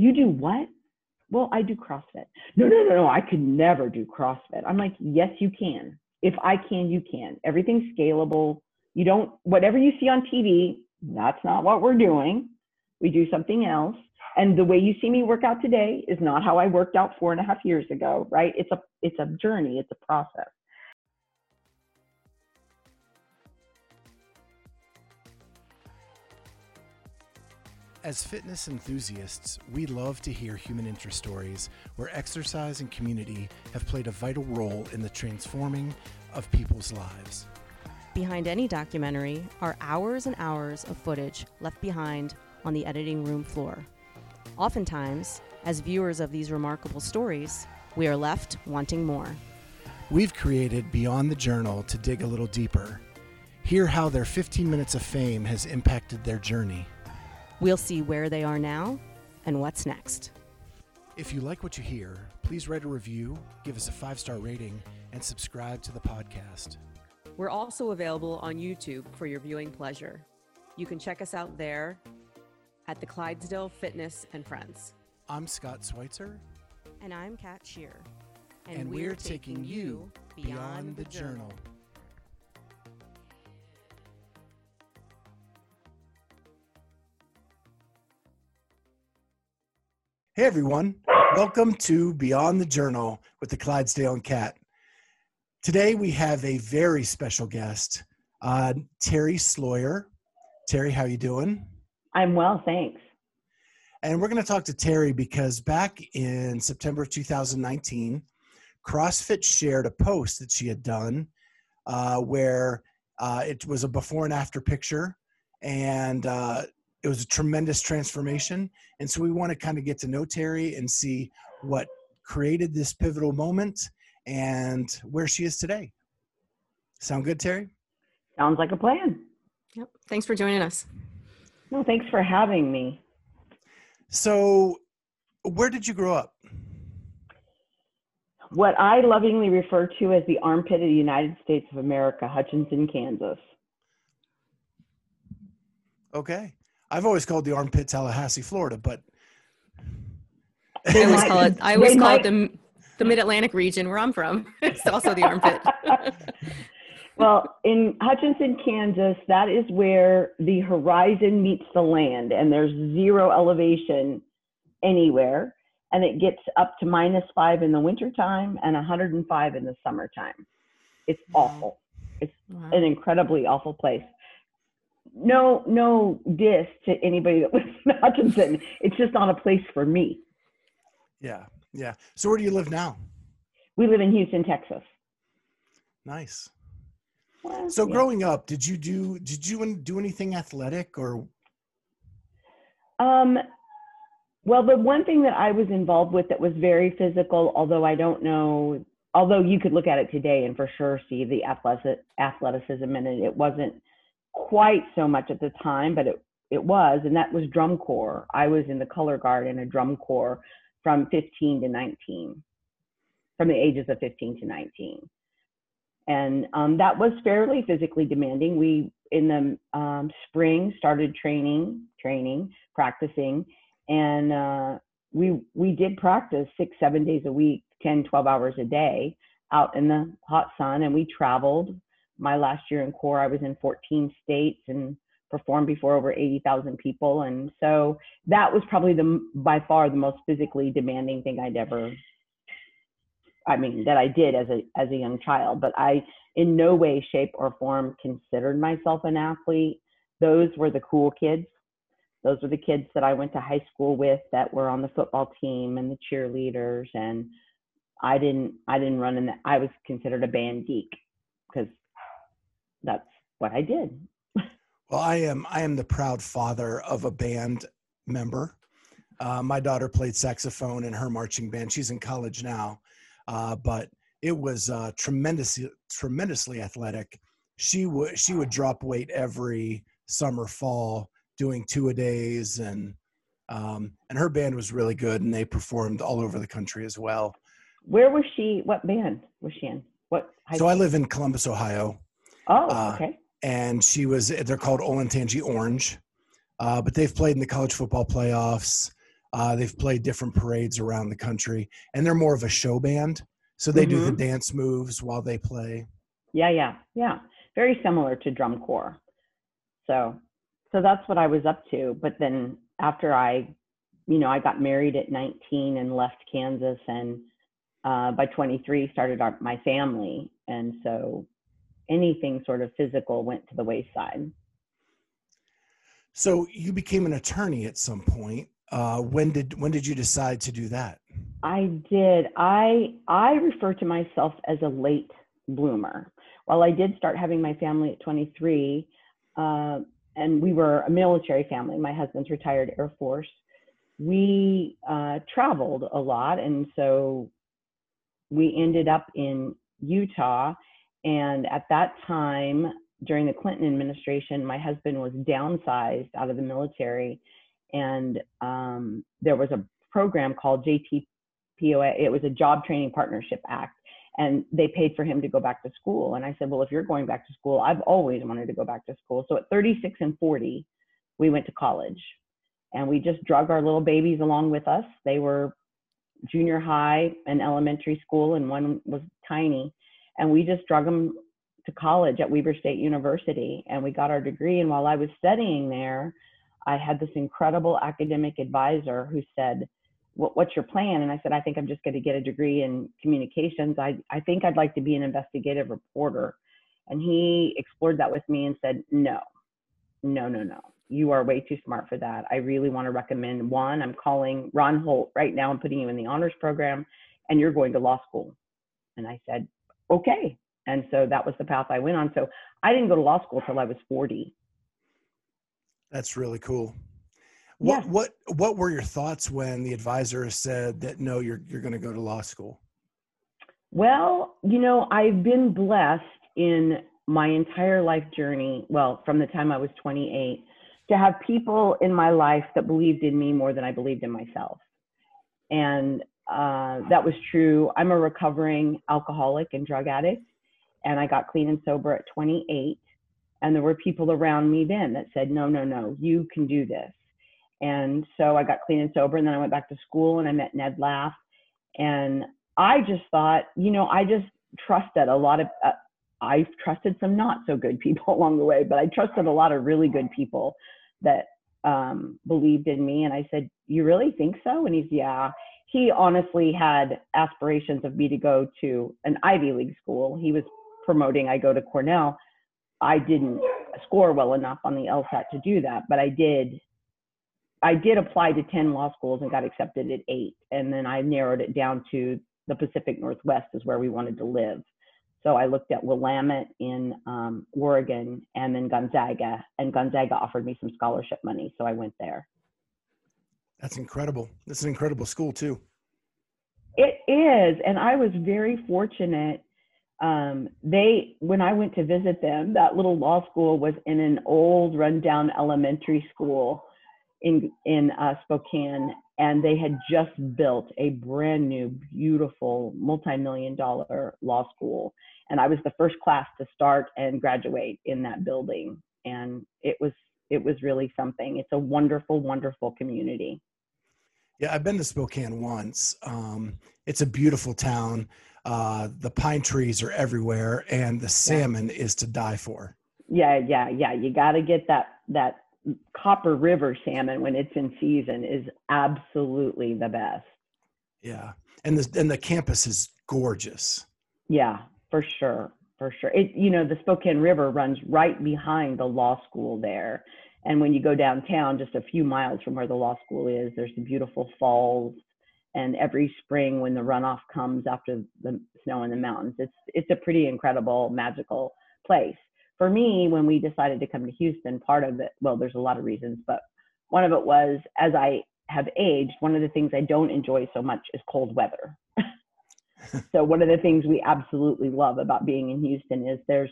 You do what? Well, I do CrossFit. No, no, no, no. I could never do CrossFit. I'm like, yes, you can. If I can, you can. Everything's scalable. You don't, whatever you see on TV, that's not what we're doing. We do something else. And the way you see me work out today is not how I worked out four and a half years ago, right? It's a, it's a journey. It's a process. As fitness enthusiasts, we love to hear human interest stories where exercise and community have played a vital role in the transforming of people's lives. Behind any documentary are hours and hours of footage left behind on the editing room floor. Oftentimes, as viewers of these remarkable stories, we are left wanting more. We've created Beyond the Journal to dig a little deeper, hear how their 15 minutes of fame has impacted their journey. We'll see where they are now and what's next. If you like what you hear, please write a review, give us a five star rating, and subscribe to the podcast. We're also available on YouTube for your viewing pleasure. You can check us out there at the Clydesdale Fitness and Friends. I'm Scott Schweitzer. And I'm Kat Shear. And, we're, taking you beyond the journal. Hey everyone, welcome to Beyond the Journal with the Clydesdale and Kat. Today we have a very special guest, uh, Terri Sloyer. Terri, how you doing? I'm well, thanks. And we're going to talk to Terri because back in September of 2019, CrossFit shared a post that she had done uh, where uh, it was a before and after picture, and uh, it was a tremendous transformation. And so we want to kind of get to know Terri and see what created this pivotal moment and where she is today. Sound good, Terri? Sounds like a plan. Yep. Thanks for joining us. No, thanks for having me. So, where did you grow up? What I lovingly refer to as the armpit of the United States of America, Hutchinson, Kansas. Okay. I've always called the armpit Tallahassee, Florida, but I always call it I always call might... it the the mid Atlantic region where I'm from. it's also the armpit. well, in Hutchinson, Kansas, that is where the horizon meets the land, and there's zero elevation anywhere. And it gets up to minus five in the wintertime and 105 in the summertime. It's awful. It's wow. an incredibly awful place no no diss to anybody that lives in Hutchinson. It's just not a place for me. Yeah, yeah. So where do you live now? We live in Houston, Texas. Nice. Well, so yeah. growing up, did you do did you do anything athletic or? Um, well, the one thing that I was involved with that was very physical, although I don't know, although you could look at it today and for sure see the athleticism in it. It wasn't quite so much at the time, but it, it was, and that was drum corps. I was in the color guard in a drum corps from 15 to 19, from the ages of 15 to 19. And um, that was fairly physically demanding. We, in the um, spring, started training, training, practicing, and uh, we, we did practice six, seven days a week, 10, 12 hours a day out in the hot sun, and we traveled my last year in corps, I was in 14 states and performed before over 80,000 people. And so that was probably the by far the most physically demanding thing I'd ever I mean that I did as a as a young child, but I in no way shape or form considered myself an athlete. Those were the cool kids. Those were the kids that I went to high school with that were on the football team and the cheerleaders and I didn't I didn't run in that I was considered a band geek because that's what I did. well, I am I am the proud father of a band member. Uh, my daughter played saxophone in her marching band. She's in college now, uh, but it was uh, tremendously tremendously athletic. She would she would drop weight every summer fall doing two a days and um, and her band was really good and they performed all over the country as well. Where was she? What band was she in? What? so I live in Columbus, Ohio. Oh, uh, okay. And she was, they're called Olentangy Orange, uh, but they've played in the college football playoffs. Uh, they've played different parades around the country, and they're more of a show band. So they do the Mhm. dance moves while they play. Yeah, yeah, yeah. Very similar to drum corps. So, so that's what I was up to. But then after I, you know, I got married at 19 and left Kansas, and uh, by 23 started our, my family, and so anything sort of physical went to the wayside. So you became an attorney at some point. Uh, when did when did you decide to do that? I did. I I refer to myself as a late bloomer. While I did start having my family at 23, uh, and we were a military family. My husband's retired Air Force. We uh, traveled a lot, and so we ended up in Utah. And at that time, during the Clinton administration, my husband was downsized out of the military, and um, there was a program called JT POA, it was a Job Training Partnership Act, and they paid for him to go back to school. And I said, well, if you're going back to school, I've always wanted to go back to school. So at 36 and 40, we went to college, and we just drug our little babies along with us. They were junior high and elementary school, and one was tiny, and we just drug them to college at Weber State University, and we got our degree. And while I was studying there, I had this incredible academic advisor who said, what's your plan? And I said, I think I'm just going to get a degree in communications. I, I think I'd like to be an investigative reporter. And he explored that with me and said, no, no, no, no. You are way too smart for that. I really want to recommend one. I'm calling Ron Holt right now. I'm putting you in the honors program and you're going to law school. And I said, okay. And so that was the path I went on. So I didn't go to law school till I was 40. That's really cool. What Yeah. what what were your thoughts when the advisor said that no, you're you're going to go to law school? Well, you know, I've been blessed in my entire life journey, well, from the time I was 28, to have people in my life that believed in me more than I believed in myself. And uh, that was true. I'm a recovering alcoholic and drug addict, and I got clean and sober at 28. And there were people around me then that said, no, no, no, you can do this. And so I got clean and sober, and then I went back to school and I met Ned Laff. And I just thought, you know, I just trusted a lot of, uh, I trusted some not so good people along the way, but I trusted a lot of really good people that um, believed in me. And I said, You really think so? And he's, Yeah. He honestly had aspirations of me to go to an Ivy League school. He was promoting I go to Cornell. I didn't score well enough on the LSAT to do that, but I did. I did apply to 10 law schools and got accepted at eight. And then I narrowed it down to the Pacific Northwest is where we wanted to live. So I looked at Willamette in um, Oregon and then Gonzaga, and Gonzaga offered me some scholarship money, so I went there. That's incredible. That's an incredible school too. It is, and I was very fortunate. Um, they, when I went to visit them, that little law school was in an old, rundown elementary school in in uh, Spokane, and they had just built a brand new, beautiful, multi-million dollar law school. And I was the first class to start and graduate in that building, and it was it was really something. It's a wonderful, wonderful community. Yeah, I've been to Spokane once. Um, it's a beautiful town. Uh, the pine trees are everywhere, and the salmon is to die for. Yeah, yeah, yeah. You got to get that that Copper River salmon when it's in season is absolutely the best. Yeah, and the and the campus is gorgeous. Yeah, for sure, for sure. It you know the Spokane River runs right behind the law school there, and when you go downtown, just a few miles from where the law school is, there's the beautiful falls. And every spring, when the runoff comes after the snow in the mountains, it's it's a pretty incredible, magical place. For me, when we decided to come to Houston, part of it, well, there's a lot of reasons, but one of it was as I have aged, one of the things I don't enjoy so much is cold weather. so one of the things we absolutely love about being in Houston is there's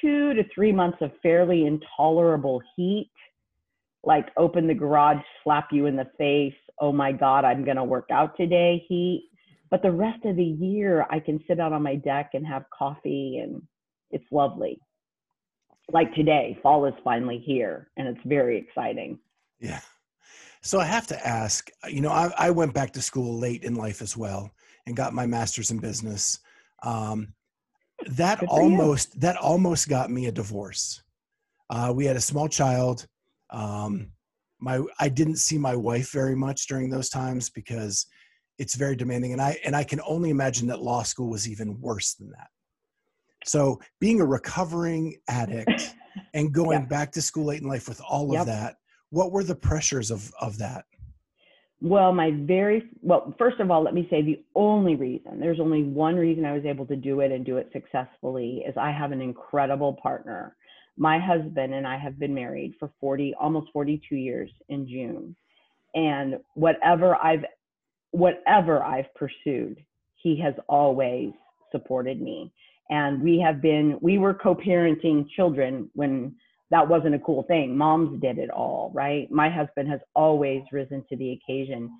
two to three months of fairly intolerable heat, like open the garage, slap you in the face, oh my God, I'm gonna work out today heat. But the rest of the year, I can sit out on my deck and have coffee, and it's lovely. Like today, fall is finally here, and it's very exciting. Yeah. So I have to ask, you know, I, I, went back to school late in life as well and got my master's in business. Um, that almost you. that almost got me a divorce. Uh, we had a small child. Um, my I didn't see my wife very much during those times because it's very demanding, and I and I can only imagine that law school was even worse than that. So being a recovering addict and going back to school late in life with all yep. of that what were the pressures of of that well my very well first of all let me say the only reason there's only one reason i was able to do it and do it successfully is i have an incredible partner. My husband and i have been married for 40 almost 42 years in june. And whatever i've whatever i've pursued he has always supported me. And we have been we were co-parenting children when that wasn't a cool thing. Moms did it all, right? My husband has always risen to the occasion.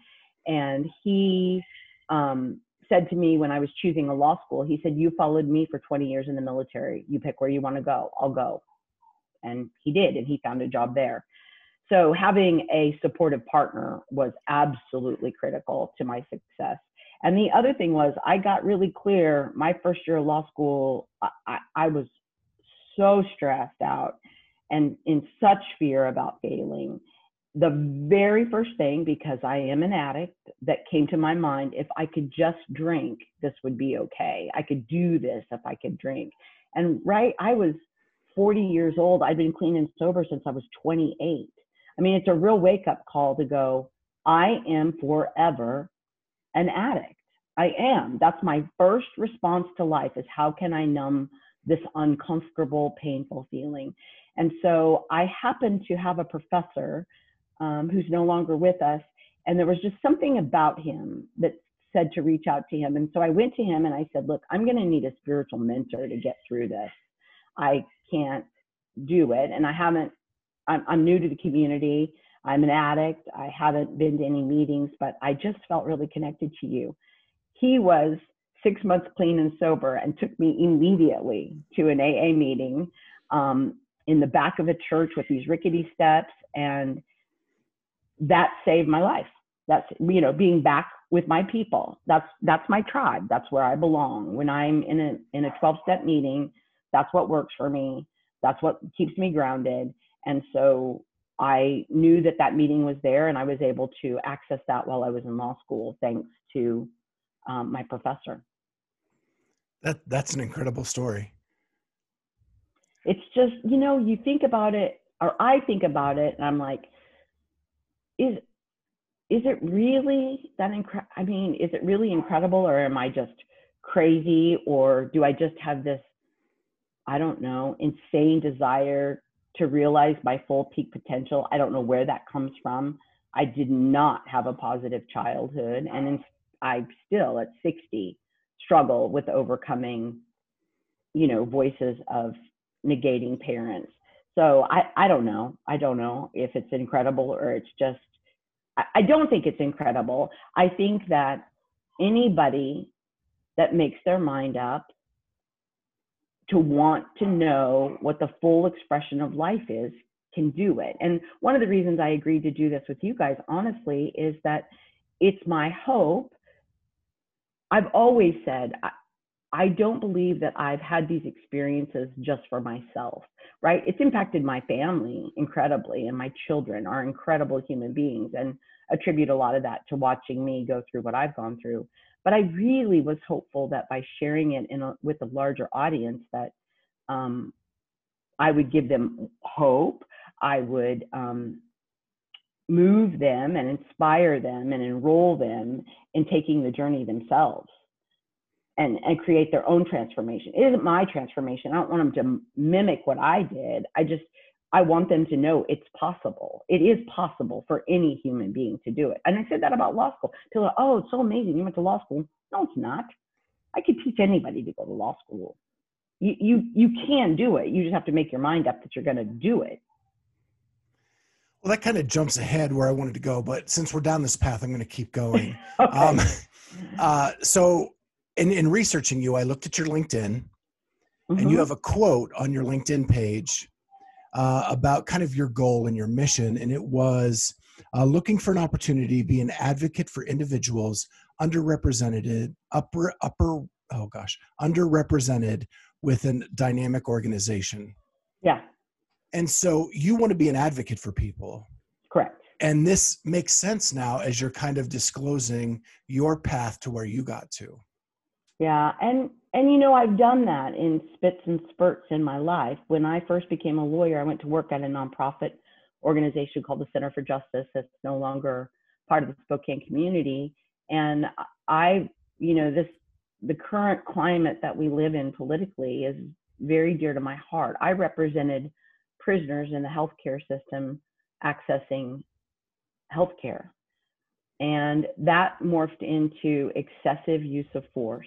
And he um, said to me when I was choosing a law school, he said, You followed me for 20 years in the military. You pick where you want to go. I'll go. And he did, and he found a job there. So having a supportive partner was absolutely critical to my success. And the other thing was, I got really clear my first year of law school, I, I, I was so stressed out and in such fear about failing. The very first thing, because I am an addict, that came to my mind if I could just drink, this would be okay. I could do this if I could drink. And right, I was 40 years old. I'd been clean and sober since I was 28. I mean, it's a real wake up call to go, I am forever an addict. I am. That's my first response to life is how can I numb this uncomfortable, painful feeling? And so I happened to have a professor um, who's no longer with us, and there was just something about him that said to reach out to him. And so I went to him and I said, Look, I'm going to need a spiritual mentor to get through this. I can't do it. And I haven't, I'm, I'm new to the community. I'm an addict. I haven't been to any meetings, but I just felt really connected to you. He was six months clean and sober and took me immediately to an AA meeting. Um, in the back of a church with these rickety steps and that saved my life. That's you know being back with my people. That's that's my tribe. That's where i belong. When i'm in a in a 12 step meeting that's what works for me. That's what keeps me grounded. And so i knew that that meeting was there and i was able to access that while i was in law school thanks to um, my professor. That that's an incredible story it's just, you know, you think about it, or I think about it, and I'm like, is is it really that incredible? I mean, is it really incredible, or am I just crazy, or do I just have this, I don't know, insane desire to realize my full peak potential? I don't know where that comes from. I did not have a positive childhood, and in, I still at 60 struggle with overcoming, you know, voices of negating parents. So I, I don't know. I don't know if it's incredible or it's just, I, I don't think it's incredible. I think that anybody that makes their mind up to want to know what the full expression of life is can do it. And one of the reasons I agreed to do this with you guys, honestly, is that it's my hope. I've always said, I don't believe that I've had these experiences just for myself, right? It's impacted my family incredibly, and my children are incredible human beings, and attribute a lot of that to watching me go through what I've gone through. But I really was hopeful that by sharing it in a, with a larger audience, that um, I would give them hope. I would um, move them and inspire them and enroll them in taking the journey themselves and, and create their own transformation. It isn't my transformation. I don't want them to mimic what I did. I just, I want them to know it's possible. It is possible for any human being to do it. And I said that about law school. People are, oh, it's so amazing. You went to law school. No, it's not. I could teach anybody to go to law school. You, you, you can do it. You just have to make your mind up that you're going to do it. Well, that kind of jumps ahead where I wanted to go, but since we're down this path, I'm going to keep going. okay. um, uh, so in, in researching you, I looked at your LinkedIn, mm-hmm. and you mm-hmm. have a quote on your LinkedIn page uh, about kind of your goal and your mission, and it was uh, looking for an opportunity to be an advocate for individuals underrepresented, upper, upper, oh gosh, underrepresented with a dynamic organization. Yeah. And so you want to be an advocate for people. Correct. And this makes sense now as you're kind of disclosing your path to where you got to. Yeah, and and you know I've done that in spits and spurts in my life. When I first became a lawyer, I went to work at a nonprofit organization called the Center for Justice that's no longer part of the Spokane community. And I, you know, this the current climate that we live in politically is very dear to my heart. I represented prisoners in the healthcare system accessing healthcare. And that morphed into excessive use of force.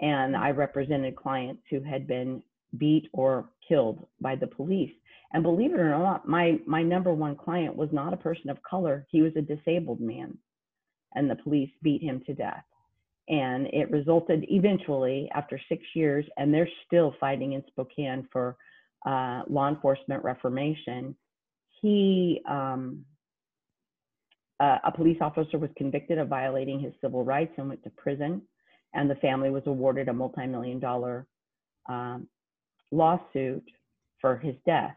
And I represented clients who had been beat or killed by the police. And believe it or not, my, my number one client was not a person of color. He was a disabled man. And the police beat him to death. And it resulted eventually after six years, and they're still fighting in Spokane for uh, law enforcement reformation. He, um, uh, a police officer was convicted of violating his civil rights and went to prison. And the family was awarded a multi million dollar um, lawsuit for his death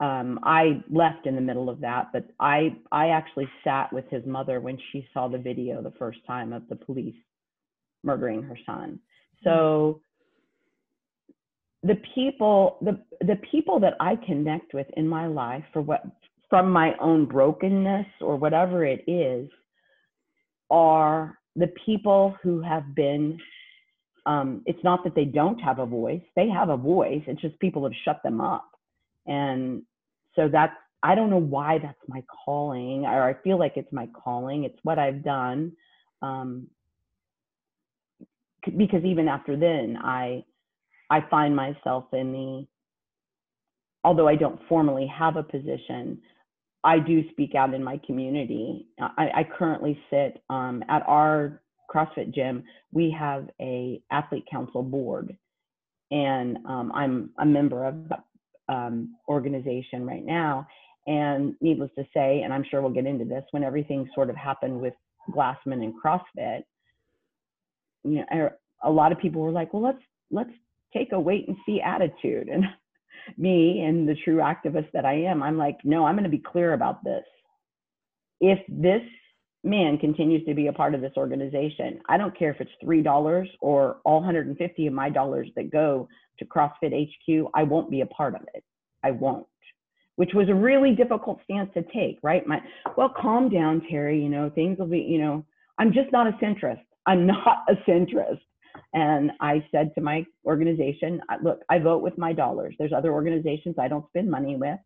um, I left in the middle of that, but I I actually sat with his mother when she saw the video the first time of the police murdering her son. So the people the the people that I connect with in my life for what from my own brokenness or whatever it is are the people who have been um, it's not that they don't have a voice they have a voice it's just people have shut them up. And so that's i don't know why that's my calling or i feel like it's my calling it's what i've done um, because even after then i i find myself in the although i don't formally have a position i do speak out in my community i, I currently sit um, at our crossfit gym we have a athlete council board and um, i'm a member of um, organization right now. And needless to say, and I'm sure we'll get into this, when everything sort of happened with Glassman and CrossFit, you know, er, a lot of people were like, well, let's let's take a wait and see attitude. And me and the true activist that I am, I'm like, no, I'm going to be clear about this. If this man continues to be a part of this organization, I don't care if it's three dollars or all 150 of my dollars that go to CrossFit HQ, I won't be a part of it. I won't. Which was a really difficult stance to take, right? My well, calm down, Terri. You know, things will be, you know, I'm just not a centrist. I'm not a centrist. And I said to my organization, look, I vote with my dollars. There's other organizations I don't spend money with.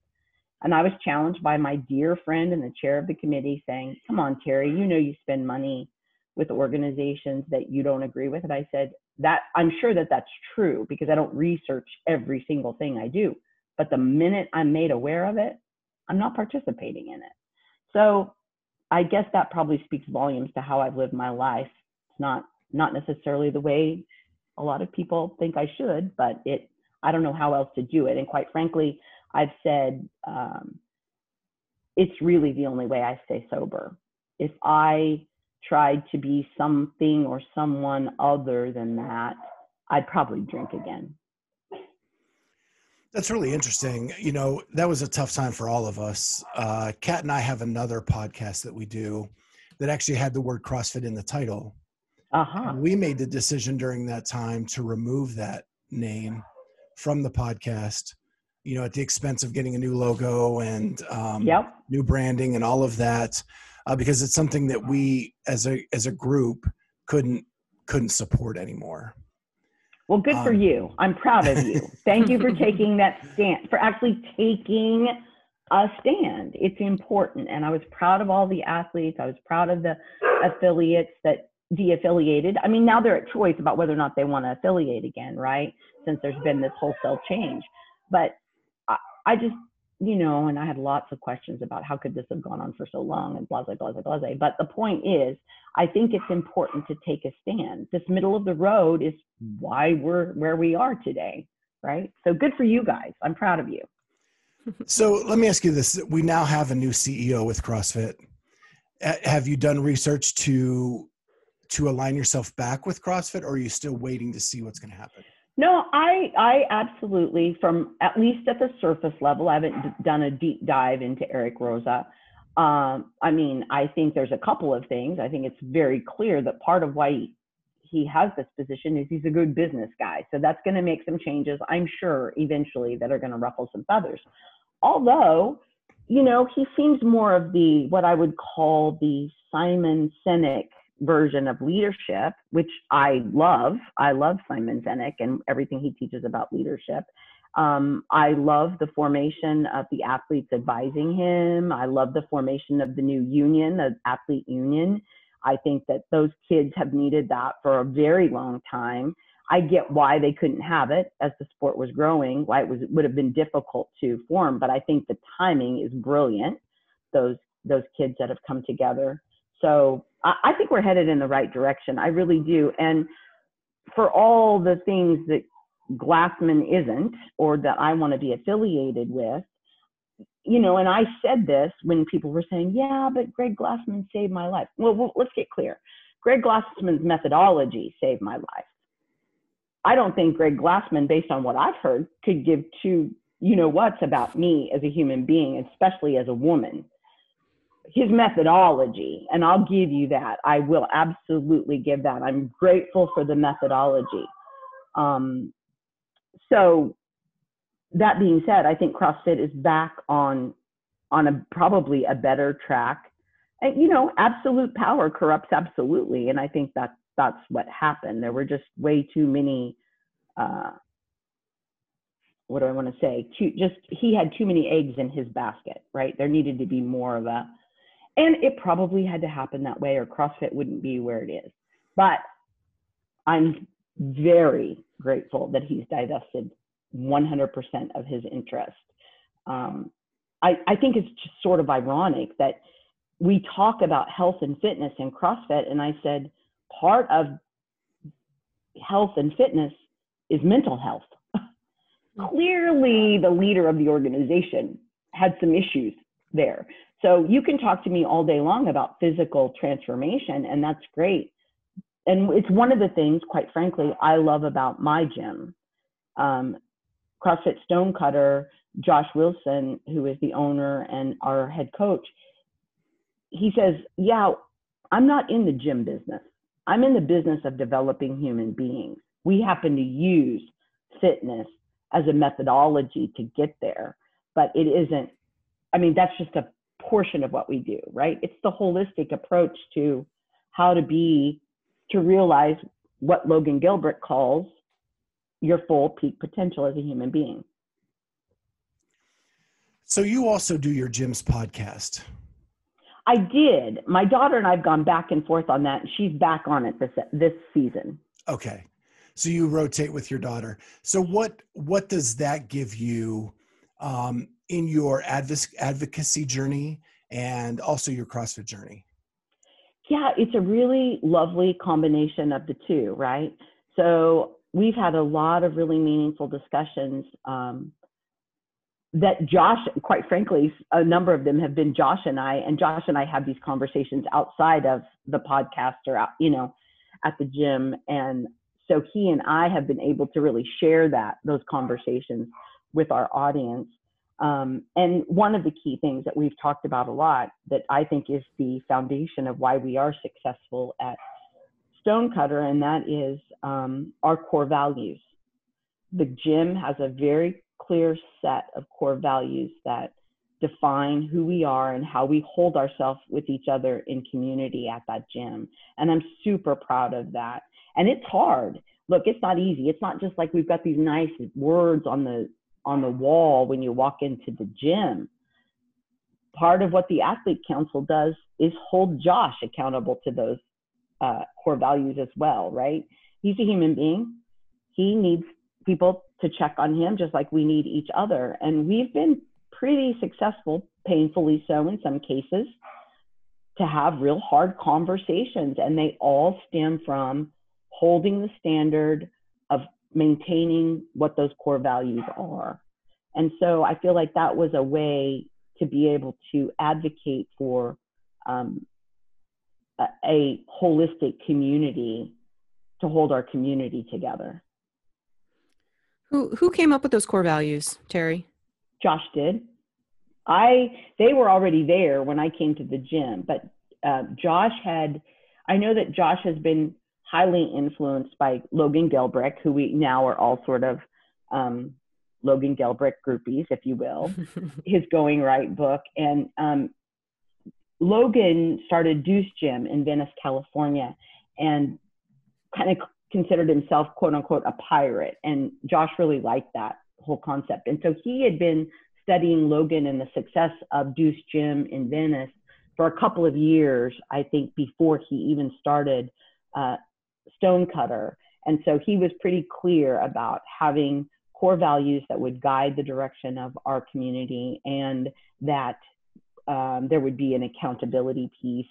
And I was challenged by my dear friend and the chair of the committee saying, Come on, Terri, you know you spend money with organizations that you don't agree with. And I said, that I'm sure that that's true because I don't research every single thing I do. But the minute I'm made aware of it, I'm not participating in it. So I guess that probably speaks volumes to how I've lived my life. It's not not necessarily the way a lot of people think I should, but it I don't know how else to do it. And quite frankly, I've said um, it's really the only way I stay sober. If I tried to be something or someone other than that, I'd probably drink again. That's really interesting. You know, that was a tough time for all of us. Uh, Kat and I have another podcast that we do that actually had the word CrossFit in the title. Uh-huh. We made the decision during that time to remove that name from the podcast, you know, at the expense of getting a new logo and um, yep. new branding and all of that uh, because it's something that we as a as a group couldn't couldn't support anymore. Well, good um, for you. I'm proud of you. Thank you for taking that stand, for actually taking a stand. It's important. And I was proud of all the athletes. I was proud of the affiliates that de-affiliated. I mean, now they're at choice about whether or not they want to affiliate again, right? Since there's been this wholesale change. But I, I just you know, and I had lots of questions about how could this have gone on for so long and blah, blah, blah, blah, blah. But the point is, I think it's important to take a stand. This middle of the road is why we're where we are today, right? So good for you guys. I'm proud of you. so let me ask you this: We now have a new CEO with CrossFit. Have you done research to to align yourself back with CrossFit, or are you still waiting to see what's going to happen? No, I I absolutely from at least at the surface level, I haven't done a deep dive into Eric Roza. Um, I mean, I think there's a couple of things. I think it's very clear that part of why he, he has this position is he's a good business guy. So that's going to make some changes, I'm sure, eventually that are going to ruffle some feathers. Although, you know, he seems more of the what I would call the Simon Sinek version of leadership, which I love. I love Simon Sinek and everything he teaches about leadership. Um, I love the formation of the athletes advising him. I love the formation of the new union, the athlete union. I think that those kids have needed that for a very long time. I get why they couldn't have it as the sport was growing, why it was would have been difficult to form, but I think the timing is brilliant. Those those kids that have come together. So I, I think we're headed in the right direction. I really do. And for all the things that Glassman isn't, or that I want to be affiliated with, you know, and I said this when people were saying, yeah, but Greg Glassman saved my life. Well, well, let's get clear. Greg Glassman's methodology saved my life. I don't think Greg Glassman, based on what I've heard, could give two, you know what's about me as a human being, especially as a woman. His methodology, and I'll give you that. I will absolutely give that. I'm grateful for the methodology. Um, so that being said, I think CrossFit is back on on a probably a better track. And you know, absolute power corrupts absolutely, and I think that that's what happened. There were just way too many. Uh, what do I want to say? Too, just he had too many eggs in his basket, right? There needed to be more of a, and it probably had to happen that way, or CrossFit wouldn't be where it is. But I'm very grateful that he's divested 100% of his interest. Um, I, I think it's just sort of ironic that we talk about health and fitness and CrossFit, and I said part of health and fitness is mental health. Clearly, the leader of the organization had some issues there. So you can talk to me all day long about physical transformation, and that's great. And it's one of the things, quite frankly, I love about my gym. Um, CrossFit Stonecutter, Josh Wilson, who is the owner and our head coach, he says, Yeah, I'm not in the gym business. I'm in the business of developing human beings. We happen to use fitness as a methodology to get there, but it isn't, I mean, that's just a portion of what we do, right? It's the holistic approach to how to be, to realize what Logan Gelbrich calls your full peak potential as a human being. So you also do your gym's podcast. I did. My daughter and I've gone back and forth on that. And she's back on it this this season. Okay. So you rotate with your daughter. So what what does that give you um, in your advocacy journey and also your CrossFit journey? Yeah, it's a really lovely combination of the two, right? So we've had a lot of really meaningful discussions um, that Josh, quite frankly, a number of them have been Josh and I, and Josh and I have these conversations outside of the podcast or, you know, at the gym. And so he and I have been able to really share that, those conversations with our audience. Um, and one of the key things that we've talked about a lot that I think is the foundation of why we are successful at Stonecutter, and that is um, our core values. The gym has a very clear set of core values that define who we are and how we hold ourselves with each other in community at that gym. And I'm super proud of that. And it's hard. Look, it's not easy. It's not just like we've got these nice words on the on the wall when you walk into the gym. Part of what the athlete council does is hold Josh accountable to those uh, core values as well, right? He's a human being. He needs people to check on him just like we need each other. And we've been pretty successful, painfully so in some cases, to have real hard conversations. And they all stem from holding the standard of maintaining what those core values are. And so I feel like that was a way to be able to advocate for um, a, a holistic community to hold our community together. Who who came up with those core values, Terri? Josh did. I they were already there when I came to the gym, but uh, Josh had. I know that Josh has been highly influenced by Logan Gelbrich, who we now are all sort of um, Logan Gelbrich groupies, if you will. his Going Right book, and um, Logan started Deuce Gym in Venice, California, and kind of considered himself quote unquote a pirate. And Josh really liked that whole concept. And so he had been studying Logan and the success of Deuce Gym in Venice for a couple of years, I think, before he even started uh, Stonecutter. And so he was pretty clear about having core values that would guide the direction of our community and that um, there would be an accountability piece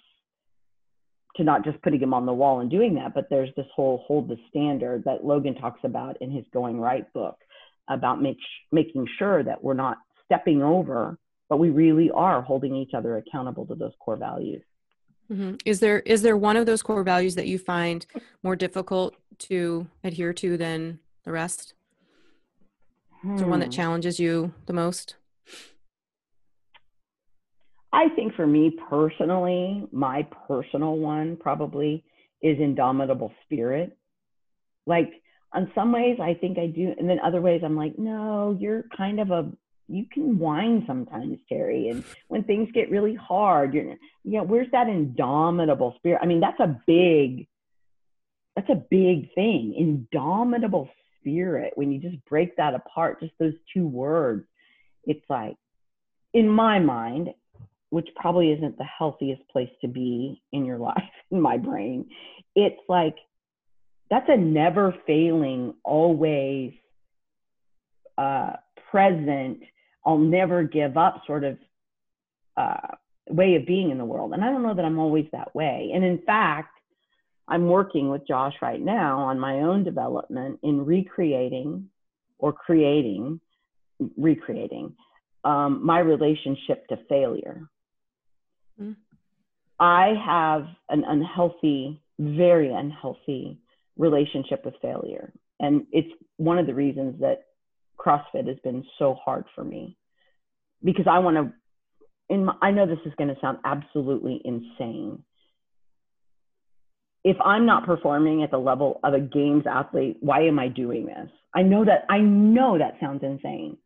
to not just putting him on the wall and doing that, but there's this whole hold the standard that Logan talks about in his Going Right book about make, making sure that we're not stepping over, but we really are holding each other accountable to those core values. Mm-hmm. Is there is there one of those core values that you find more difficult to adhere to than the rest? Hmm. Is there one that hmm. challenges you the most? I think for me personally, my personal one probably is indomitable spirit. Like on some ways I think I do, and then other ways I'm like, no, you're kind of a you can whine sometimes, Terri. And when things get really hard, you're yeah, where's that indomitable spirit? I mean, that's a big that's a big thing. Indomitable spirit. When you just break that apart, just those two words, it's like in my mind, which probably isn't the healthiest place to be in your life, in my brain, it's like that's a never failing, always uh, present I'll never give up sort of uh, way of being in the world. And I don't know that I'm always that way. And in fact, I'm working with Josh right now on my own development in recreating or creating, recreating um, my relationship to failure. Mm-hmm. I have an unhealthy, very unhealthy relationship with failure. And it's one of the reasons that CrossFit has been so hard for me because I want to. In my, I know this is going to sound absolutely insane. If I'm not performing at the level of a games athlete, why am I doing this? I know that I know that sounds insane.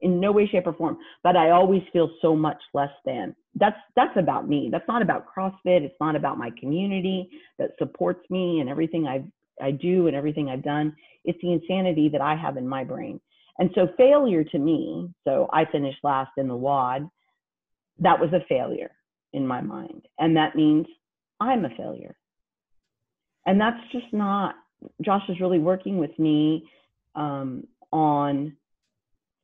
In no way, shape, or form, but I always feel so much less than. That's that's about me. That's not about CrossFit. It's not about my community that supports me and everything I've I do and everything I've done. It's the insanity that I have in my brain. And so failure to me, so I finished last in the WOD, that was a failure in my mind. And that means I'm a failure. And that's just not, Josh is really working with me um, on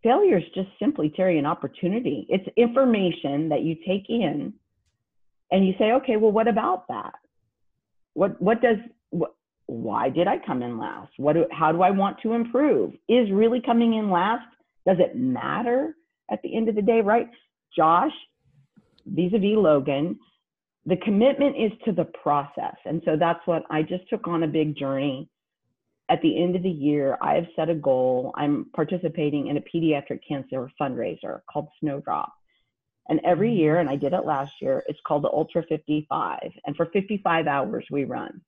failure is just simply, Terri, an opportunity. It's information that you take in and you say, okay, well, what about that? What, what does, what, why did I come in last? What do, how do I want to improve? Is really coming in last, does it matter at the end of the day, right? Josh, vis-a-vis Logan, the commitment is to the process. And so that's what I just took on a big journey. At the end of the year, I have set a goal. I'm participating in a pediatric cancer fundraiser called Snowdrop. And every year, and I did it last year, it's called the Ultra 55. And for 55 hours, we run.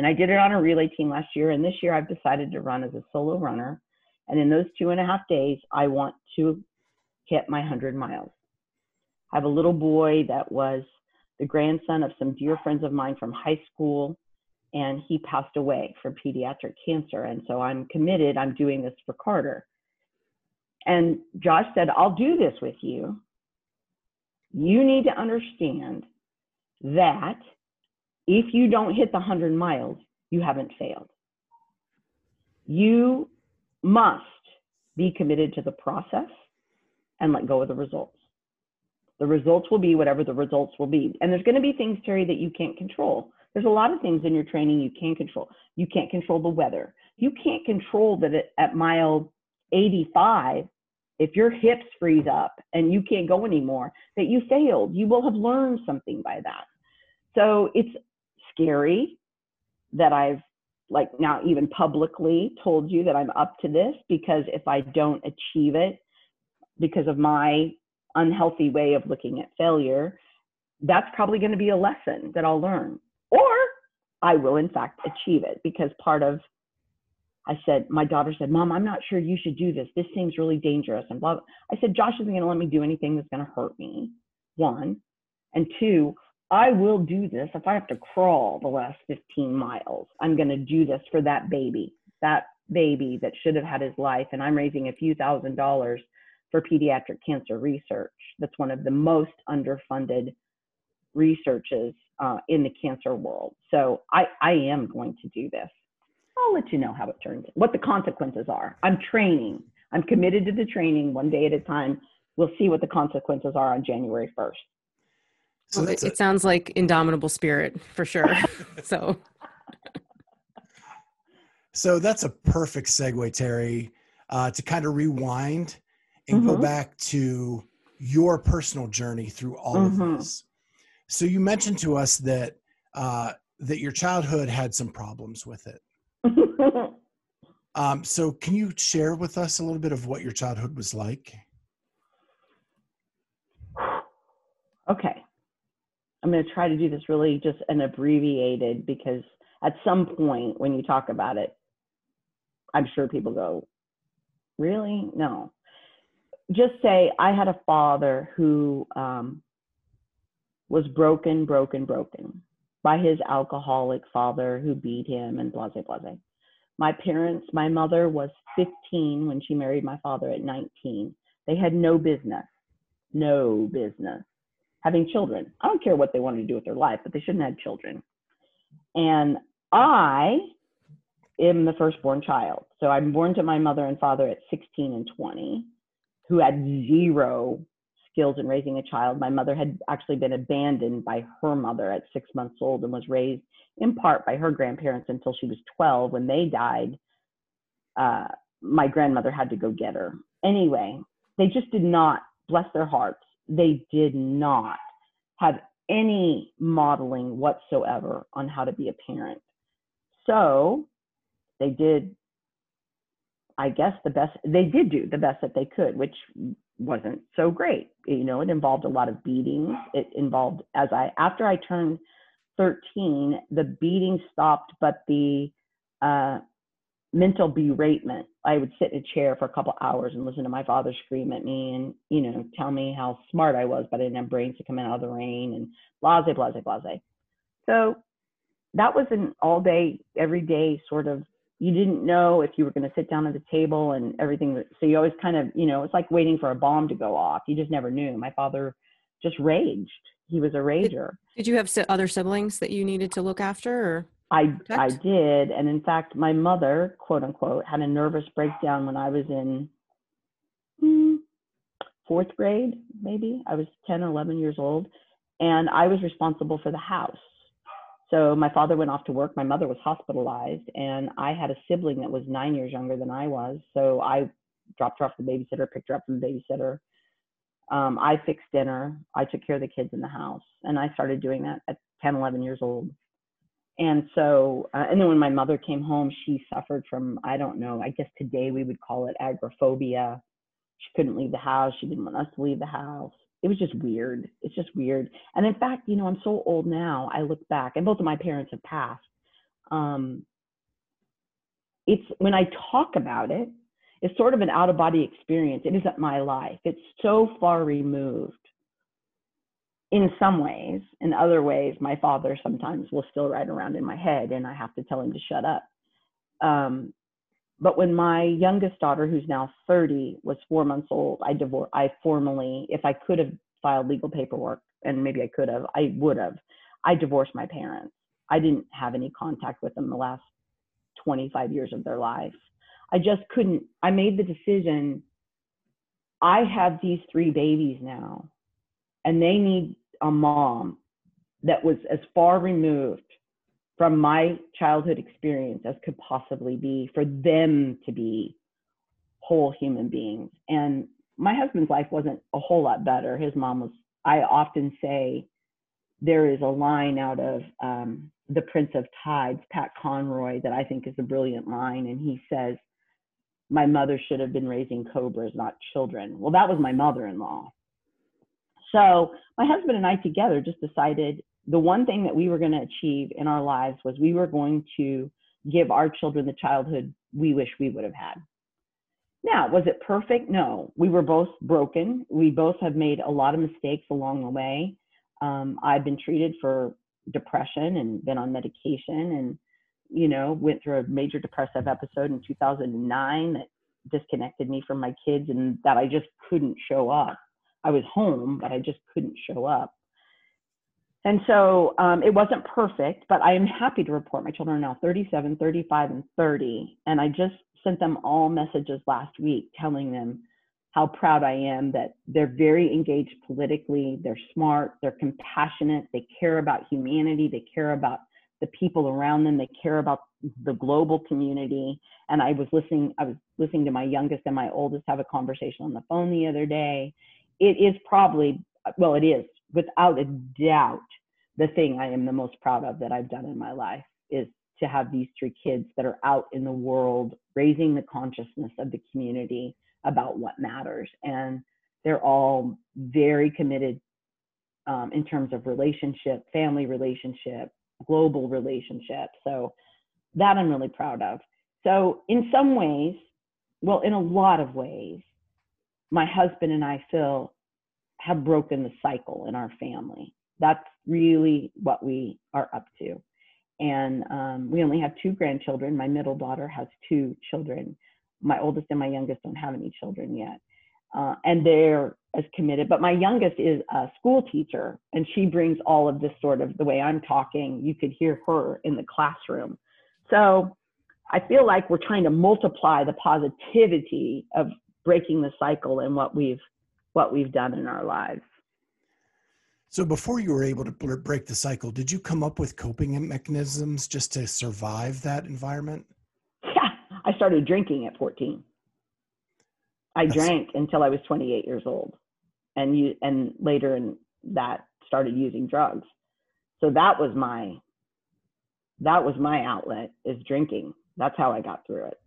And I did it on a relay team last year. And this year I've decided to run as a solo runner. And in those two and a half days, I want to hit my 100 miles. I have a little boy that was the grandson of some dear friends of mine from high school, and he passed away from pediatric cancer. And so I'm committed, I'm doing this for Carter. And Josh said, I'll do this with you. You need to understand that if you don't hit the 100 miles, you haven't failed. You must be committed to the process and let go of the results. The results will be whatever the results will be. And there's going to be things, Terri, that you can't control. There's a lot of things in your training you can't control. You can't control the weather. You can't control that at mile 85, if your hips freeze up and you can't go anymore, that you failed. You will have learned something by that. So it's scary that I've like now even publicly told you that I'm up to this because if I don't achieve it because of my unhealthy way of looking at failure, that's probably going to be a lesson that I'll learn. Or I will in fact achieve it because part of I said, my daughter said, Mom, I'm not sure you should do this. This seems really dangerous. And blah. I said, Josh isn't going to let me do anything that's going to hurt me. One. And two, I will do this if I have to crawl the last 15 miles. I'm going to do this for that baby, that baby that should have had his life. And I'm raising a few thousand dollars for pediatric cancer research. That's one of the most underfunded researches uh, in the cancer world. So I, I am going to do this. I'll let you know how it turns, out, what the consequences are. I'm training. I'm committed to the training one day at a time. We'll see what the consequences are on January 1st. So well, it, it sounds like indomitable spirit for sure. so so that's a perfect segue, Terri, uh, to kind of rewind and mm-hmm. go back to your personal journey through all mm-hmm. of this. So you mentioned to us that uh, that your childhood had some problems with it. um, so can you share with us a little bit of what your childhood was like? Okay. I'm going to try to do this really just an abbreviated because at some point when you talk about it, I'm sure people go, really? No. Just say I had a father who um, was broken, broken, broken by his alcoholic father who beat him and blase, blase. My parents, my mother was 15 when she married my father at 19. They had no business, no business having children. I don't care what they wanted to do with their life, but they shouldn't have children. And I am the firstborn child. So I'm born to my mother and father at 16 and 20, who had zero skills in raising a child. My mother had actually been abandoned by her mother at six months old and was raised in part by her grandparents until she was 12. When they died, uh, my grandmother had to go get her. Anyway, they just did not, bless their hearts, they did not have any modeling whatsoever on how to be a parent. So they did, I guess, the best, they did do the best that they could, which wasn't so great. You know, it involved a lot of beatings. It involved, as I, after I turned 13, the beating stopped, but the uh, mental beratement. I would sit in a chair for a couple hours and listen to my father scream at me and, you know, tell me how smart I was, but I didn't have brains to come out of the rain and blase, blase, blase. So that was an all day, every day sort of, you didn't know if you were going to sit down at the table and everything. So you always kind of, you know, it's like waiting for a bomb to go off. You just never knew. My father just raged. He was a rager. Did, did you have other siblings that you needed to look after or? I I did, and in fact, my mother, quote unquote, had a nervous breakdown when I was in hmm, fourth grade, maybe. I was 10 or 11 years old, and I was responsible for the house. So my father went off to work. My mother was hospitalized, and I had a sibling that was nine years younger than I was. So I dropped her off the babysitter, picked her up from the babysitter. Um, I fixed dinner. I took care of the kids in the house, and I started doing that at 10, 11 years old and so uh, and then when my mother came home she suffered from i don't know i guess today we would call it agoraphobia. She couldn't leave the house. She didn't want us to leave the house. It was just weird. It's just weird. And in fact you know i'm so old now i look back and both of my parents have passed um, it's when i talk about it it's sort of an out of body experience. It isn't my life. It's so far removed in some ways. In other ways, my father sometimes will still ride around in my head and I have to tell him to shut up. Um, but when my youngest daughter, who's now 30, was four months old, I divorced, I formally, if I could have filed legal paperwork, and maybe I could have, I would have, I divorced my parents. I didn't have any contact with them the last 25 years of their life. I just couldn't, I made the decision. I have these three babies now, and they need a mom that was as far removed from my childhood experience as could possibly be for them to be whole human beings. And my husband's life wasn't a whole lot better. His mom was, I often say, there is a line out of um, The Prince of Tides, Pat Conroy, that I think is a brilliant line. And he says, My mother should have been raising cobras, not children. Well, that was my mother in law. So my husband and I together just decided the one thing that we were going to achieve in our lives was we were going to give our children the childhood we wish we would have had. Now, was it perfect? No. We were both broken. We both have made a lot of mistakes along the way. Um, I've been treated for depression and been on medication and, you know, went through a major depressive episode in 2009 that disconnected me from my kids and that I just couldn't show up. I was home, but I just couldn't show up. And so um, it wasn't perfect, but I am happy to report my children are now 37, 35, and 30. And I just sent them all messages last week telling them how proud I am that they're very engaged politically, they're smart, they're compassionate, they care about humanity, they care about the people around them, they care about the global community. And I was listening, I was listening to my youngest and my oldest have a conversation on the phone the other day. It is probably, well, it is without a doubt the thing I am the most proud of that I've done in my life is to have these three kids that are out in the world raising the consciousness of the community about what matters. And they're all very committed um, in terms of relationship, family relationship, global relationship. So that I'm really proud of. So, in some ways, well, in a lot of ways, my husband and I, Phil, have broken the cycle in our family. That's really what we are up to. And um, we only have two grandchildren. My middle daughter has two children. My oldest and my youngest don't have any children yet. Uh, and they're as committed. But my youngest is a school teacher, and she brings all of this sort of the way I'm talking. You could hear her in the classroom. So I feel like we're trying to multiply the positivity of breaking the cycle and what we've what we've done in our lives. So before you were able to break the cycle, did you come up with coping mechanisms just to survive that environment? Yeah, I started drinking at 14. I That's... drank until I was 28 years old, and you and later in that started using drugs. So that was my that was my outlet is drinking. That's how I got through it.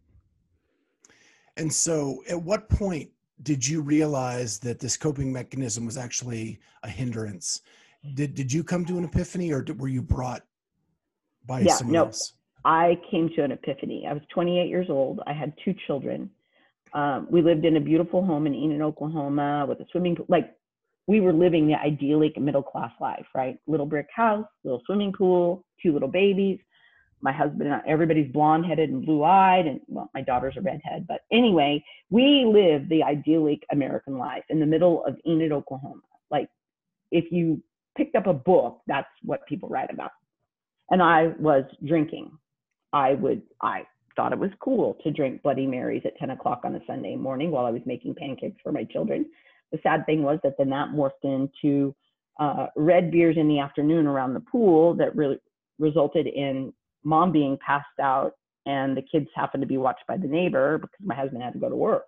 And so, at what point did you realize that this coping mechanism was actually a hindrance? Did did you come to an epiphany, or did, were you brought by yeah, someone no, else? I came to an epiphany. I was 28 years old. I had two children. Um, we lived in a beautiful home in Enid, Oklahoma, with a swimming pool. Like we were living the idyllic middle class life, right? Little brick house, little swimming pool, two little babies my husband and I, everybody's blonde headed and blue eyed and well my daughter's a redhead but anyway we live the idyllic american life in the middle of enid oklahoma. Like if you picked up a book that's what people write about. And i was drinking. I would i thought it was cool to drink bloody marys at 10 o'clock on a sunday morning while i was making pancakes for my children. The sad thing was that then that morphed into uh, red beers in the afternoon around the pool that really resulted in mom being passed out and the kids happened to be watched by the neighbor because my husband had to go to work.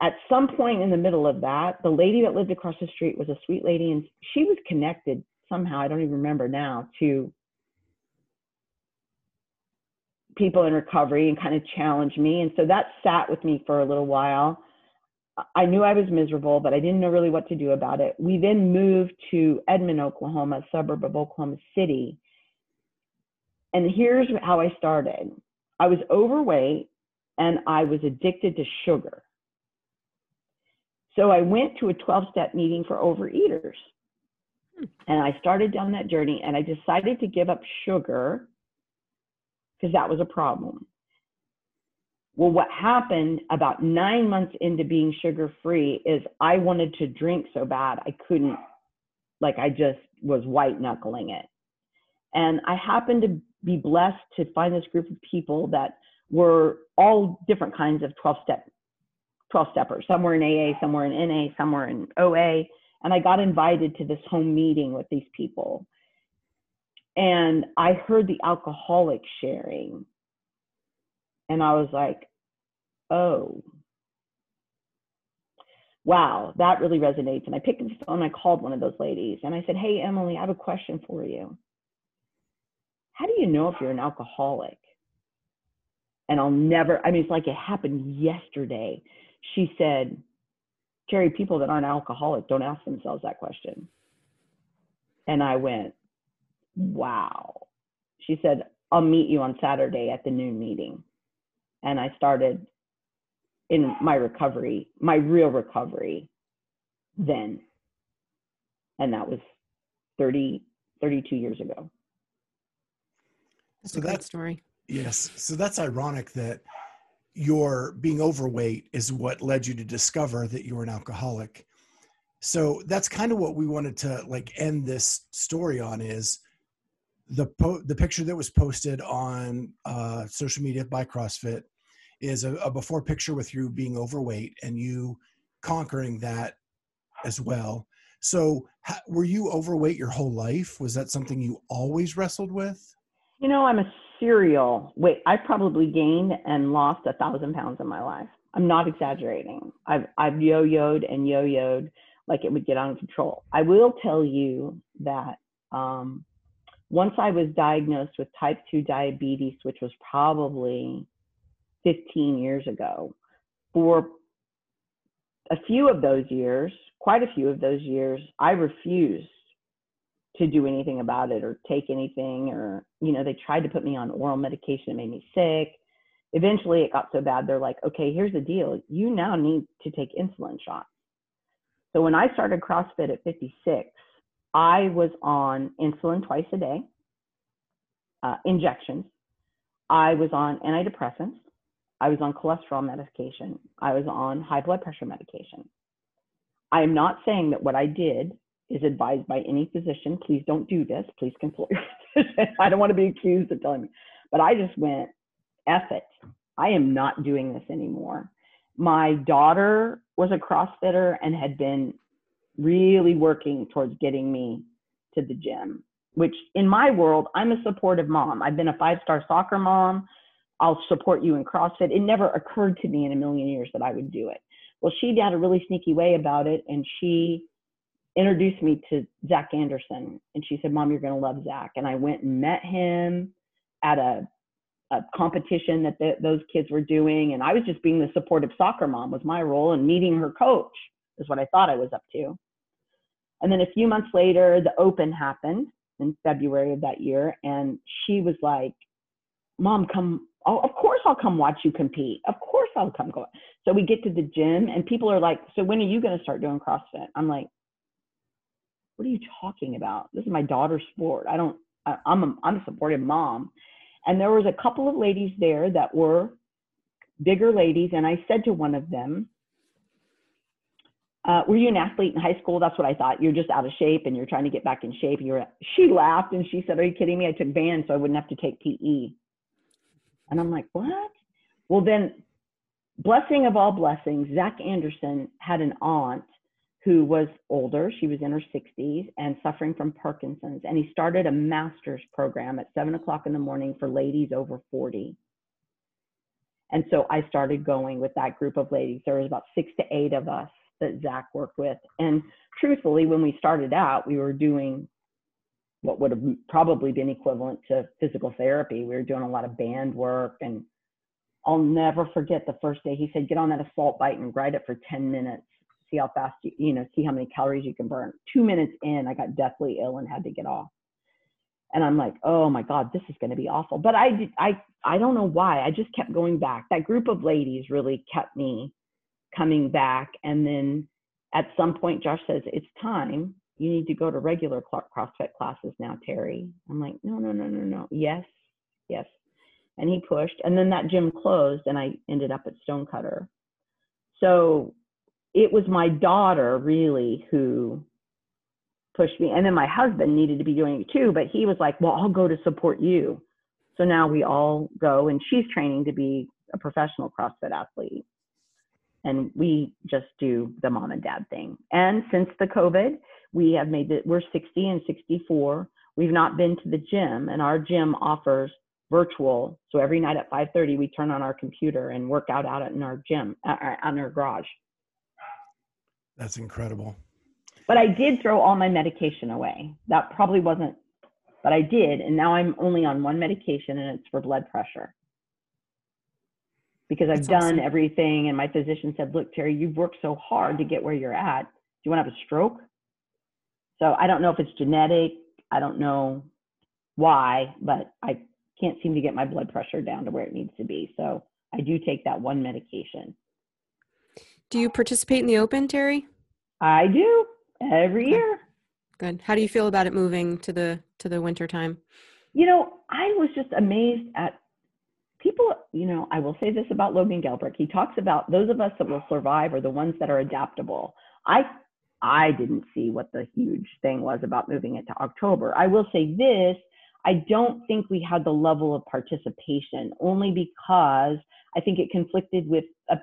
At some point in the middle of that, the lady that lived across the street was a sweet lady and she was connected somehow, I don't even remember now, to people in recovery and kind of challenged me. And so that sat with me for a little while. I knew I was miserable, but I didn't know really what to do about it. We then moved to Edmond, Oklahoma, a suburb of Oklahoma City and here's how I started I was overweight and I was addicted to sugar. So I went to a 12 step meeting for overeaters. Hmm. And I started down that journey and I decided to give up sugar because that was a problem. Well, what happened about nine months into being sugar free is I wanted to drink so bad I couldn't, like, I just was white knuckling it. And I happened to be blessed to find this group of people that were all different kinds of 12 step 12 steppers. Some were in AA, some were in NA, some were in OA. And I got invited to this home meeting with these people. And I heard the alcoholic sharing. And I was like, oh, wow, that really resonates. And I picked up the phone, I called one of those ladies and I said, Hey, Emily, I have a question for you. How do you know if you're an alcoholic? And I'll never, I mean, it's like it happened yesterday. She said, Terri, people that aren't alcoholic don't ask themselves that question. And I went, wow. She said, I'll meet you on Saturday at the noon meeting. And I started in my recovery, my real recovery then. And that was 30, 32 years ago. That's so a great story. Yes. So that's ironic that your being overweight is what led you to discover that you were an alcoholic. So that's kind of what we wanted to like end this story on is the po- the picture that was posted on uh, social media by CrossFit is a, a before picture with you being overweight and you conquering that as well. So, were you overweight your whole life? Was that something you always wrestled with? You know, I'm a serial weight. I probably gained and lost a thousand pounds in my life. I'm not exaggerating. I've I've yo-yoed and yo-yoed like it would get out of control. I will tell you that um, once I was diagnosed with type 2 diabetes, which was probably 15 years ago. For a few of those years, quite a few of those years, I refused to do anything about it or take anything or you know they tried to put me on oral medication it made me sick. Eventually it got so bad they're like okay here's the deal. You now need to take insulin shots. So when i started crossfit at 56 i was on insulin twice a day uh, injections. I was on antidepressants. I was on cholesterol medication. I was on high blood pressure medication. I am not saying that what I did is advised by any physician. Please don't do this. Please consult your physician. I don't want to be accused of telling me. But I just went, F it. I am not doing this anymore. My daughter was a CrossFitter and had been really working towards getting me to the gym, which in my world, I'm a supportive mom. I've been a five star soccer mom. I'll support you in CrossFit. It never occurred to me in a million years that I would do it. Well, she had a really sneaky way about it, and she introduced me to Zach Anderson. And she said, Mom, you're going to love Zach. And I went and met him at a, a competition that the, those kids were doing. And I was just being the supportive soccer mom, was my role, and meeting her coach is what I thought I was up to. And then a few months later, the Open happened in February of that year. And she was like, Mom, come oh, of course I'll come watch you compete. Of course I'll come go. So we get to the gym and people are like, so when are you going to start doing CrossFit? I'm like, what are you talking about? This is my daughter's sport. I don't, I, I'm a, I'm a supportive mom. And there was a couple of ladies there that were bigger ladies. And I said to one of them, uh, were you an athlete in high school? That's what I thought. You're just out of shape and you're trying to get back in shape. You're, she laughed and she said, are you kidding me? I took band so I wouldn't have to take PE. And I'm like, what? Well, then, blessing of all blessings, Zach Anderson had an aunt who was older. She was in her 60s and suffering from Parkinson's. And he started a master's program at seven o'clock in the morning for ladies over 40. And so I started going with that group of ladies. There was about six to eight of us that Zach worked with. And truthfully, when we started out, we were doing what would have probably been equivalent to physical therapy. We were doing a lot of band work and I'll never forget the first day he said, get on that assault bike and ride it for 10 minutes. See how fast you, you know, see how many calories you can burn. Two minutes in, I got deathly ill and had to get off. And I'm like, oh my God, this is going to be awful. But I, I, I don't know why. I just kept going back. That group of ladies really kept me coming back. And then at some point, Josh says, it's time you need to go to regular CrossFit classes now, Terri. I'm like, no, no, no, no, no. Yes, yes. And he pushed. And then that gym closed and I ended up at Stonecutter. So it was my daughter really who pushed me. And then my husband needed to be doing it too, but he was like, well, I'll go to support you. So now we all go and she's training to be a professional CrossFit athlete. And we just do the mom and dad thing. And since the COVID, we have made it, we're 60 and 64. We've not been to the gym, and our gym offers virtual. So every night at 5:30, we turn on our computer and work out out in our gym, uh, uh, on our garage. That's incredible. But I did throw all my medication away. That probably wasn't, but I did. And now I'm only on one medication and it's for blood pressure. Because I've That's done awesome. everything, and my physician said, Look, Terri, you've worked so hard to get where you're at. Do you want to have a stroke? So I don't know if it's genetic. I don't know why, but I can't seem to get my blood pressure down to where it needs to be. So I do take that one medication. Do you participate in the Open, Terri? I do every year. Good. How do you feel about it moving to the to the winter time? You know, I was just amazed at people. You know, I will say this about Logan Gelbrich. He talks about those of us that will survive are the ones that are adaptable. I I didn't see what the huge thing was about moving it to October. I will say this. I don't think we had the level of participation only because I think it conflicted with a,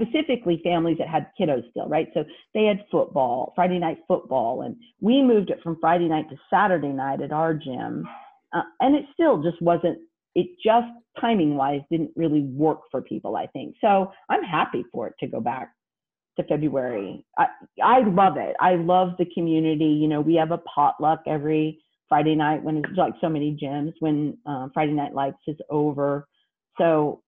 specifically families that had kiddos still, right? So they had football, Friday night football, and we moved it from Friday night to Saturday night at our gym. Uh, and it still just wasn't, it just timing wise didn't really work for people, I think. So I'm happy for it to go back to February. I, I love it. I love the community. You know, we have a potluck every Friday night when it's like so many gyms when uh, Friday Night Lights is over. So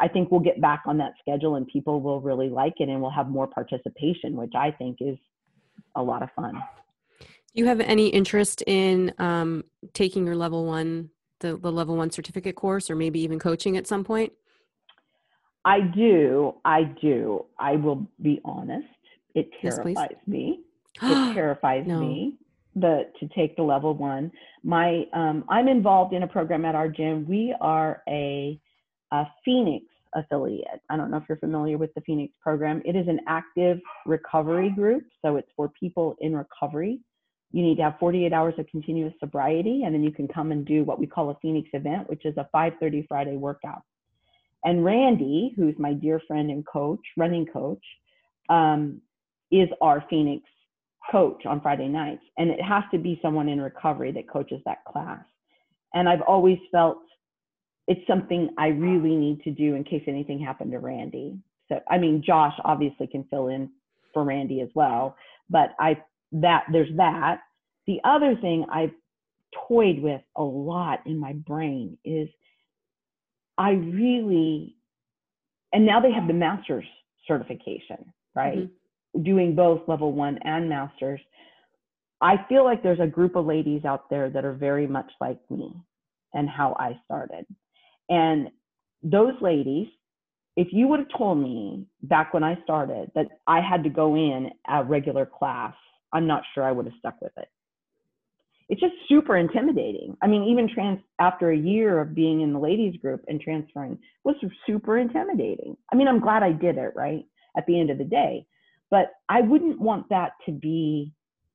I- think we'll get back on that schedule and people will really like it and we'll have more participation, which I think is a lot of fun. Do you have any interest in um, taking your level one, the, the level one certificate course, or maybe even coaching at some point? I do. I do. I will be honest. It terrifies Yes, me. It terrifies No. me the to take the level one. My um, I'm involved in a program at our gym. We are a, a Phoenix affiliate. I don't know if you're familiar with the Phoenix program. It is an active recovery group, so it's for people in recovery. You need to have 48 hours of continuous sobriety, and then you can come and do what we call a Phoenix event, which is a 5:30 Friday workout. And Randy, who's my dear friend and coach, running coach, um, is our Phoenix coach on Friday nights. And it has to be someone in recovery that coaches that class. And I've always felt it's something I really need to do in case anything happened to Randy. So, I mean, Josh obviously can fill in for Randy as well, but I, that, there's that. The other thing I've toyed with a lot in my brain is I really, and now they have the master's certification, right? Mhm. Doing both level one and master's. I feel like there's a group of ladies out there that are very much like me and how I started. And those ladies, if you would have told me back when I started that I had to go in a regular class, I'm not sure I would have stuck with it it's just super intimidating. I mean, even trans after a year of being in the ladies group and transferring was super intimidating. I mean, I'm glad I did it, right? At the end of the day. But I wouldn't want that to be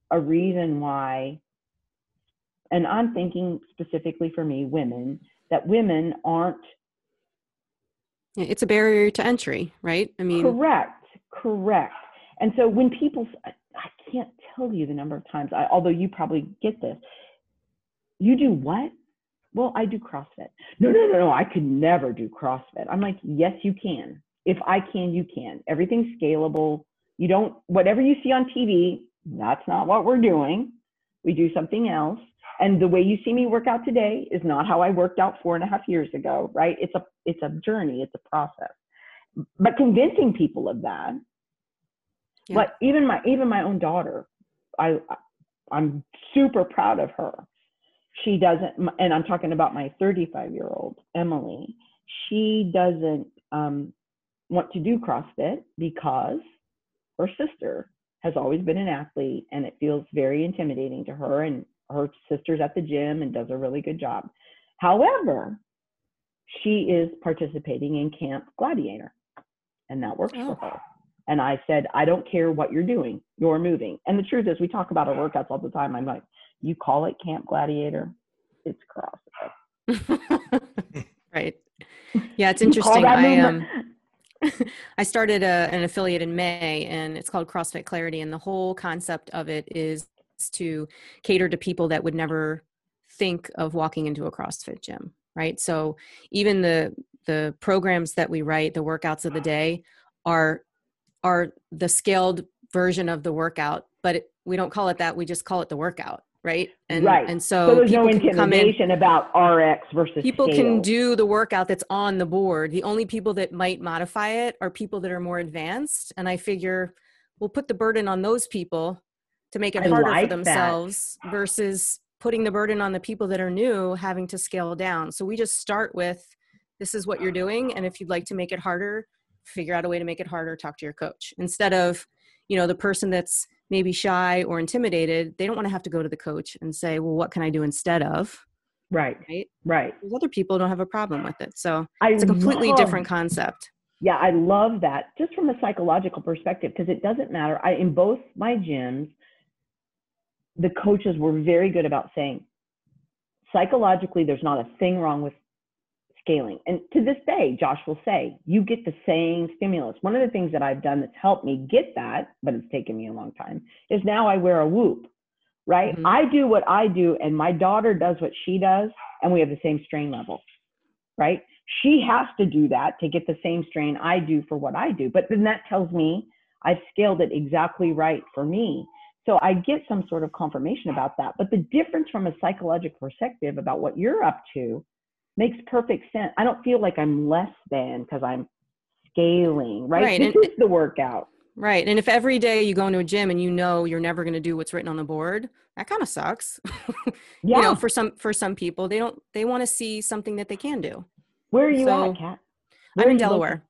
a reason why, and I'm thinking specifically for me, women, that women aren't. It's a barrier to entry, right? I mean, Correct, correct. And so when people, I can't tell you the number of times, I, although you probably get this, you do what? Well, I do CrossFit. No, no, no, no, I could never do CrossFit. I'm like, yes, you can. If I can, you can. Everything's scalable. You don't, whatever you see on TV, that's not what we're doing. We do something else. And the way you see me work out today is not how I worked out four and a half years ago, right? It's a, it's a journey, it's a process. But convincing people of that, Yeah. but even my even my own daughter, I I'm super proud of her. She doesn't, and I'm talking about my 35 year old Emily. She doesn't um, want to do CrossFit because her sister has always been an athlete, and it feels very intimidating to her. And her sister's at the gym and does a really good job. However, she is participating in Camp Gladiator, and that works Oh. for her. And I said, I don't care what you're doing, you're moving. And the truth is, we talk about our workouts all the time. I'm like, you call it Camp Gladiator, it's CrossFit. right. Yeah, it's interesting. I um I started a, an affiliate in May and it's called CrossFit Clarity. And the whole concept of it is to cater to people that would never think of walking into a CrossFit gym, right? So even the the programs that we write, the workouts of the day are are the scaled version of the workout, but it, we don't call it that. We just call it the workout, right? And Right. and So so, there's no come in. intimidation about RX versus People can do the workout that's on the board. The only people that might modify it are people that are more advanced. And I figure we'll put the burden on those people to make it I harder like for that. themselves versus putting the burden on the people that are new having to scale down. So we just start with this is what you're doing. And if you'd like to make it harder, figure out a way to make it harder, talk to your coach. Instead of, you know, the person that's maybe shy or intimidated, they don't want to have to go to the coach and say, well, what can I do instead of? Right. Right. Right. Other people don't have a problem with it. So I it's a completely love- different concept. Yeah, I love that just from a psychological perspective because it doesn't matter. I in both my gyms, the coaches were very good about saying psychologically there's not a thing wrong with scaling. And to this day, Josh will say, you get the same stimulus. One of the things that I've done that's helped me get that, but it's taken me a long time, is now I wear a whoop. Right? Mhm. I do what I do and my daughter does what she does and we have the same strain level. Right? she has to do that to get the same strain I do for what I do. But then that tells me I've scaled it exactly right for me. So I get some sort of confirmation about that. But the difference from a psychological perspective about what you're up to makes perfect sense. I don't feel like I'm less than because I'm scaling, right? Right, This and- is the workout. Right. And if every day you go into a gym and you know you're never going to do what's written on the board, that kind of sucks. Yeah. You know, for some for some people, they don't they want to see something that they can do. Where are you so- at, Kat? Where I'm in? Delaware.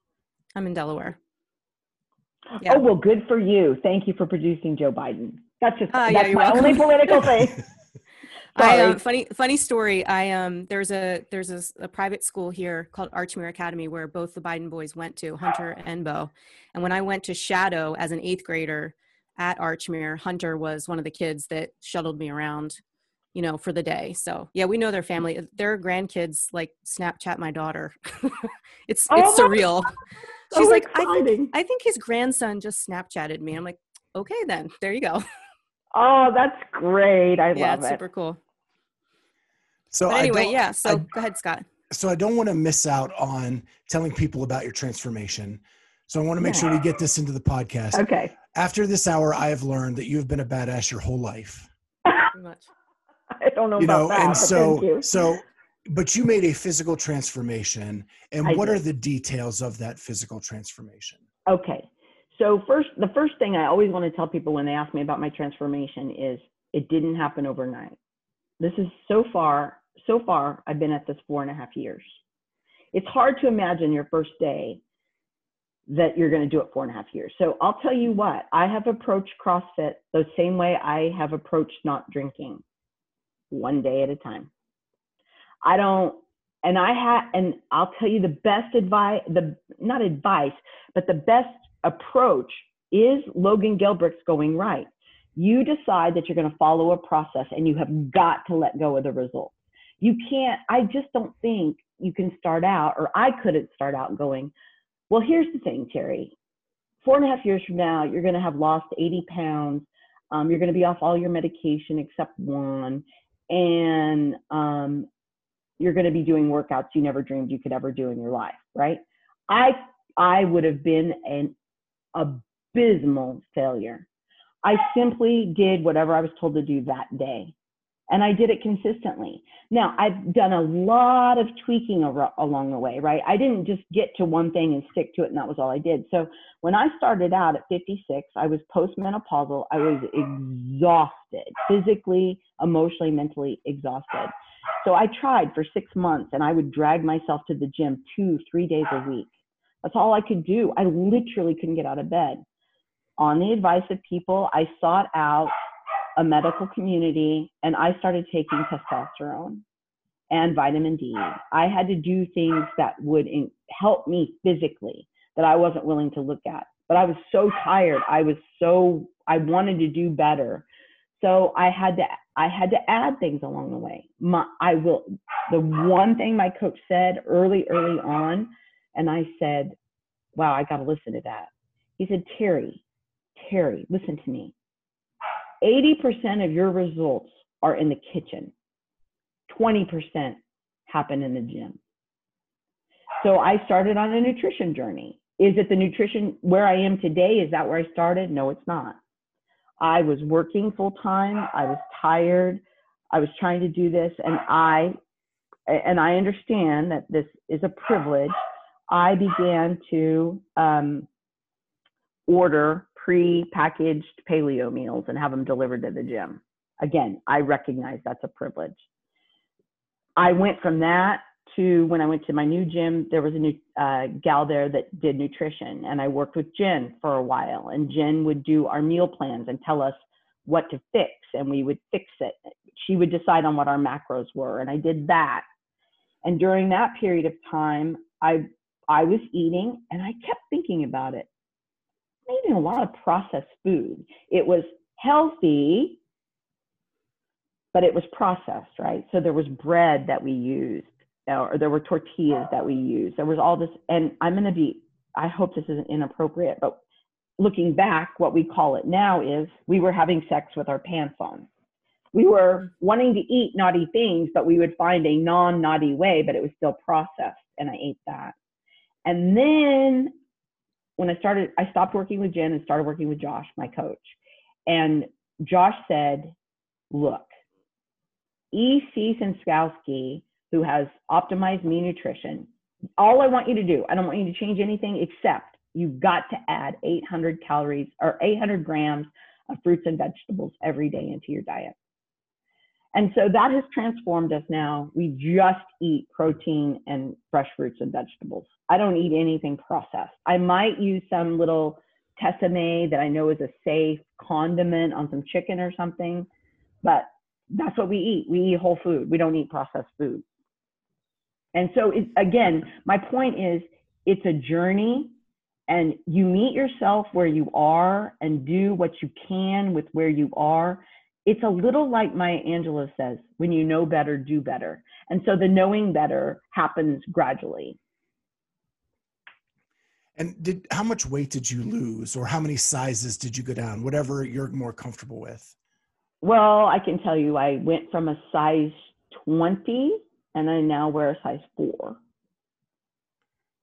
I'm in Delaware. Yeah. Oh well, good for you. Thank you for producing Joe Biden. That's just yeah, that's you're my only political thing. I um, funny funny story. I um there's a there's a, a private school here called Archmere Academy where both the Biden boys went to, Hunter and Bo. And when I went to shadow as an eighth grader at Archmere, Hunter was one of the kids that shuttled me around, you know, for the day. So yeah, we know their family. Their grandkids like Snapchat my daughter. it's Oh it's surreal. Oh, She's like, I think exciting. I think his grandson just Snapchatted me. I'm like, okay then, there you go. Oh, that's great. I yeah, love it's it. super cool. So But anyway, yeah. So I- go ahead, Scott. so I don't want to miss out on telling people about your transformation. So I want to make sure we get this into the podcast. Okay. After this hour, I have learned that you have been a badass your whole life. Pretty much. I don't know You about know, that. and so so but you made a physical transformation. And I what did. are the details of that physical transformation? Okay. So first, the first thing I always want to tell people when they ask me about my transformation is it didn't happen overnight. This is so far, so far, I've been at this four and a half years. It's hard to imagine your first day that you're going to do it four and a half years. So I'll tell you what, I have approached CrossFit the same way I have approached not drinking, one day at a time. I don't, and I had, and I'll tell you the best advice, the not advice, but the best approach is Logan Gelbrich's going right. You decide that you're going to follow a process and you have got to let go of the results. You can't, I just don't think you can start out, or I couldn't start out going, well, here's the thing, Terri. Four and a half years from now, you're going to have lost 80 pounds. Um, you're going to be off all your medication except one. And um, you're going to be doing workouts you never dreamed you could ever do in your life, right? I I would have been an abysmal failure. I simply did whatever I was told to do that day, and I did it consistently. Now I've done a lot of tweaking ar- along the way, right? I didn't just get to one thing and stick to it, and that was all I did. So when I started out at 56, I was postmenopausal. I was exhausted, physically, emotionally, mentally exhausted. So I tried for six months and I would drag myself to the gym two, three days a week. That's all I could do. I literally couldn't get out of bed. On the advice of people, I sought out a medical community and I started taking testosterone and vitamin D. I had to do things that would in- help me physically that I wasn't willing to look at. But I was so tired. I was so, I wanted to do better. So I had to I had to add things along the way. My, I will. The one thing my coach said early, early on, and I said, "Wow, I got to listen to that." He said, "Terri, Terri, listen to me. Eighty percent of your results are in the kitchen. Twenty percent happen in the gym." So I started on a nutrition journey. is it the nutrition where I am today? Is that where I started? No, it's not. I was working full time. I was tired. I was trying to do this, and I, and I understand that this is a privilege. I began to um, order pre-packaged paleo meals and have them delivered to the gym. Again, I recognize that's a privilege. I went from that to when I went to my new gym, there was a new uh, gal there that did nutrition, and I worked with Jen for a while. And Jen would do our meal plans and tell us what to fix, and we would fix it. She would decide on what our macros were, and I did that. And during that period of time, I I was eating, and I kept thinking about it. I'm eating a lot of processed food. It was healthy, but it was processed, right? So there was bread that we used or there were tortillas that we used. There was all this, and I'm going to be, I hope this isn't inappropriate, but looking back, what we call it now is we were having sex with our pants on. We were wanting to eat naughty things, but we would find a non naughty way, but it was still processed, and I ate that. And then when I started, I stopped working with Jen and started working with Josh, my coach. And Josh said, Look, E.C. Synkowski who has OptimizeMe Nutrition. All I want you to do, I don't want you to change anything except you've got to add 800 calories or 800 grams of fruits and vegetables every day into your diet. And so that has transformed us now. We just eat protein and fresh fruits and vegetables. I don't eat anything processed. I might use some little Tessemae that I know is a safe condiment on some chicken or something, but that's what we eat. We eat whole food. We don't eat processed food. And so, it, again, my point is it's a journey, and you meet yourself where you are and do what you can with where you are. It's a little like Maya Angelou says when you know better, do better. And so the knowing better happens gradually. And did how much weight did you lose, or how many sizes did you go down? Whatever you're more comfortable with. Well, I can tell you, I went from a size 20 and I now wear a size four.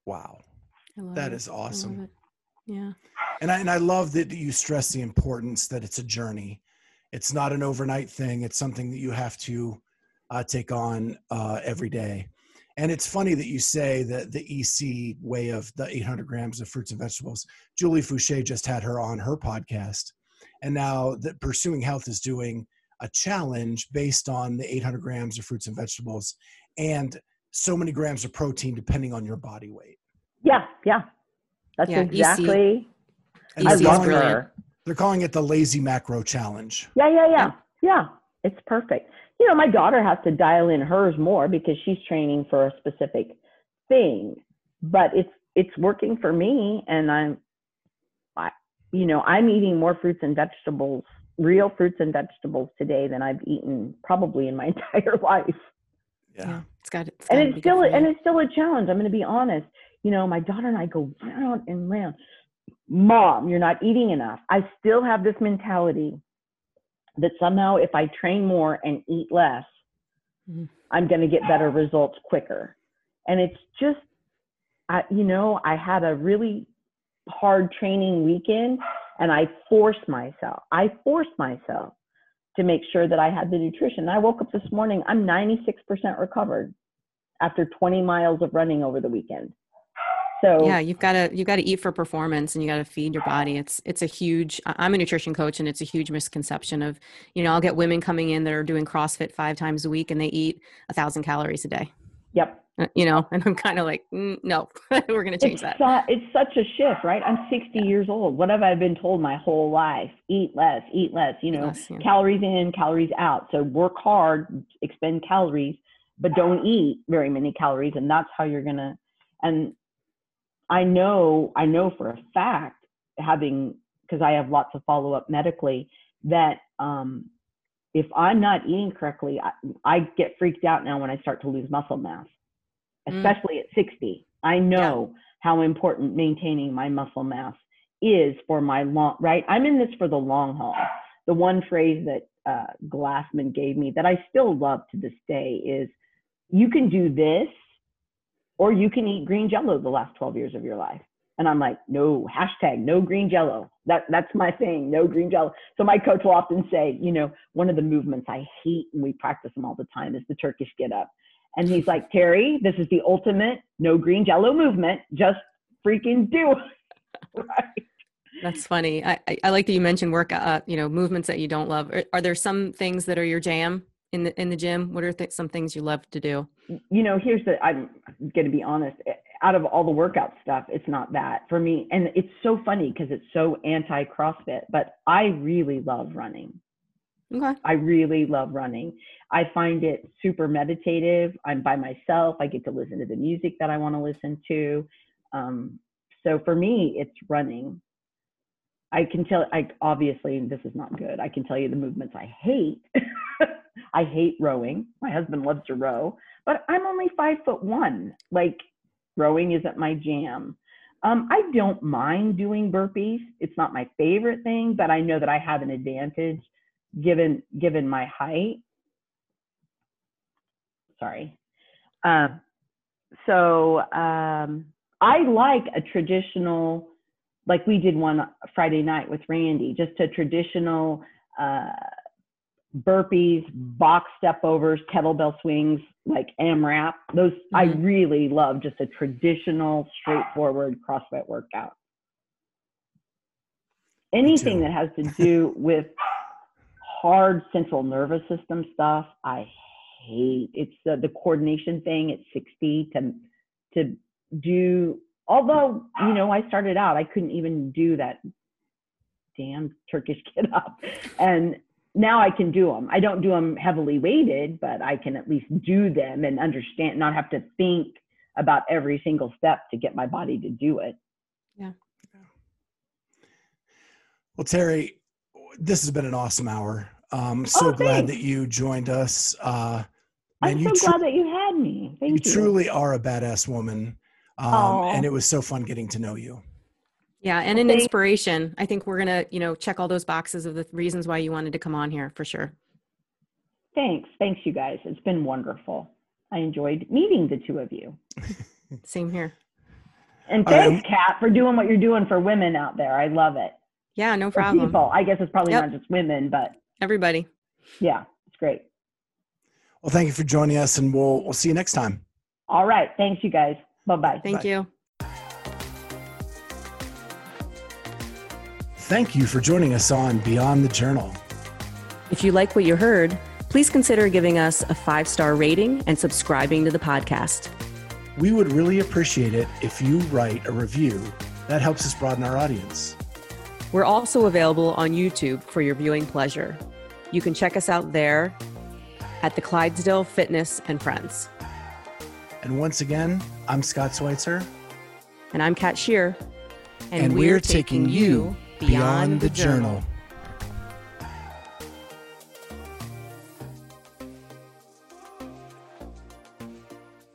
Wow. That it. is awesome. Yeah. And I, and I love that you stress the importance that it's a journey. It's not an overnight thing. It's something that you have to uh, take on uh, every day. And it's funny that you say that the EC way of the 800 grams of fruits and vegetables. Julie Foucher just had her on her podcast. And now that Pursuing Health is doing a challenge based on the 800 grams of fruits and vegetables and so many grams of protein depending on your body weight. Yeah, yeah. That's yeah, exactly. EC, I love her. They're calling it the lazy macro challenge. Yeah, yeah, yeah. Yeah, it's perfect. You know, my daughter has to dial in hers more because she's training for a specific thing, but it's it's working for me and I'm I you know, I'm eating more fruits and vegetables real fruits and vegetables today than I've eaten probably in my entire life. Yeah, yeah it's got. It's and it's still and it's still a challenge. I'm going to be honest. You know, my daughter and I go round and round. Mom, you're not eating enough. I still have this mentality that somehow if I train more and eat less, mm-hmm. I'm going to get better results quicker. And it's just, I, you know, I had a really hard training weekend and I forced myself. I forced myself to make sure that I had the nutrition. I woke up this morning, I'm 96% recovered after 20 miles of running over the weekend. So yeah, you've got to you've got to eat for performance, and you got to feed your body. It's it's a huge. I'm a nutrition coach, and it's a huge misconception of you know I'll get women coming in that are doing CrossFit five times a week, and they eat a thousand calories a day. Yep. Uh, you know, and I'm kind of like, mm, no, we're going to change it's that. Su- it's such a shift, right? I'm 60 yeah. years old. What have I been told my whole life? Eat less, eat less, you know, less, yeah. calories in, calories out. So work hard, expend calories, but don't eat very many calories. And that's how you're going to, and I know, I know for a fact having, because I have lots of follow up medically that, um, if I'm not eating correctly, I, I get freaked out now when I start to lose muscle mass. Especially mm. at 60. I know yeah. how important maintaining my muscle mass is for my long, right? I'm in this for the long haul. The one phrase that uh, Glassman gave me that I still love to this day is you can do this or you can eat green jello the last 12 years of your life. And I'm like, no, hashtag no green jello. That that's my thing, no green jello. So my coach will often say, you know, one of the movements I hate and we practice them all the time is the Turkish get up. And he's like, Terri, this is the ultimate no green jello movement. Just freaking do it. right. That's funny. I, I, like that you mentioned work, uh, you know, movements that you don't love. Are, are there some things that are your jam in the in the gym? What are th- some things you love to do? You know, here's the. I'm going to be honest. Eh, out of all the workout stuff, it's not that for me. And it's so funny because it's so anti CrossFit. But I really love running. Okay. I really love running. I find it super meditative. I'm by myself. I get to listen to the music that I want to listen to. Um, so for me, it's running. I can tell, I obviously, this is not good. I can tell you the movements I hate. I hate rowing. My husband loves to row, but I'm only five foot one. Like, rowing isn't my jam. Um, I don't mind doing burpees. It's not my favorite thing, but I know that I have an advantage given given my height. Sorry. Uh, so um, I like a traditional, like we did one Friday night with Randy, just a traditional uh, burpees, box step overs, kettlebell swings, like AMRAP. Those mm-hmm. I really love. Just a traditional, straightforward CrossFit workout. Anything that has to do with hard central nervous system stuff, I hate. It's the, the coordination thing at 60 to to do. Although you know, I started out, I couldn't even do that damn Turkish get up, and now I can do them. I don't do them heavily weighted, but I can at least do them and understand, not have to think about every single step to get my body to do it. Yeah. Well, Terri, this has been an awesome hour. Um, so oh, glad that you joined us. Uh, man, I'm so tr- glad that you had me. Thank you. You truly are a badass woman. Um, and it was so fun getting to know you. Yeah, and an inspiration. I think we're gonna, you know, check all those boxes of the reasons why you wanted to come on here for sure. Thanks, thanks, you guys. It's been wonderful. I enjoyed meeting the two of you. Same here. And thanks, Kat, for doing what you're doing for women out there. I love it. Yeah, no problem. people. I guess it's probably yep. not just women, but everybody. Yeah, it's great. Well, thank you for joining us, and we'll we'll see you next time. All right. Thanks, you guys. Bye-bye. Thank Bye. you. Thank you for joining us on Beyond the Journal. If you like what you heard, please consider giving us a five star rating and subscribing to the podcast. We would really appreciate it if you write a review. That helps us broaden our audience. We're also available on YouTube for your viewing pleasure. You can check us out there at the Clydesdale Fitness and Friends. And once again, I'm Scott Schweitzer. And I'm Kat Shear. And, and we're, we're, taking, you beyond, beyond the, the journal. journal.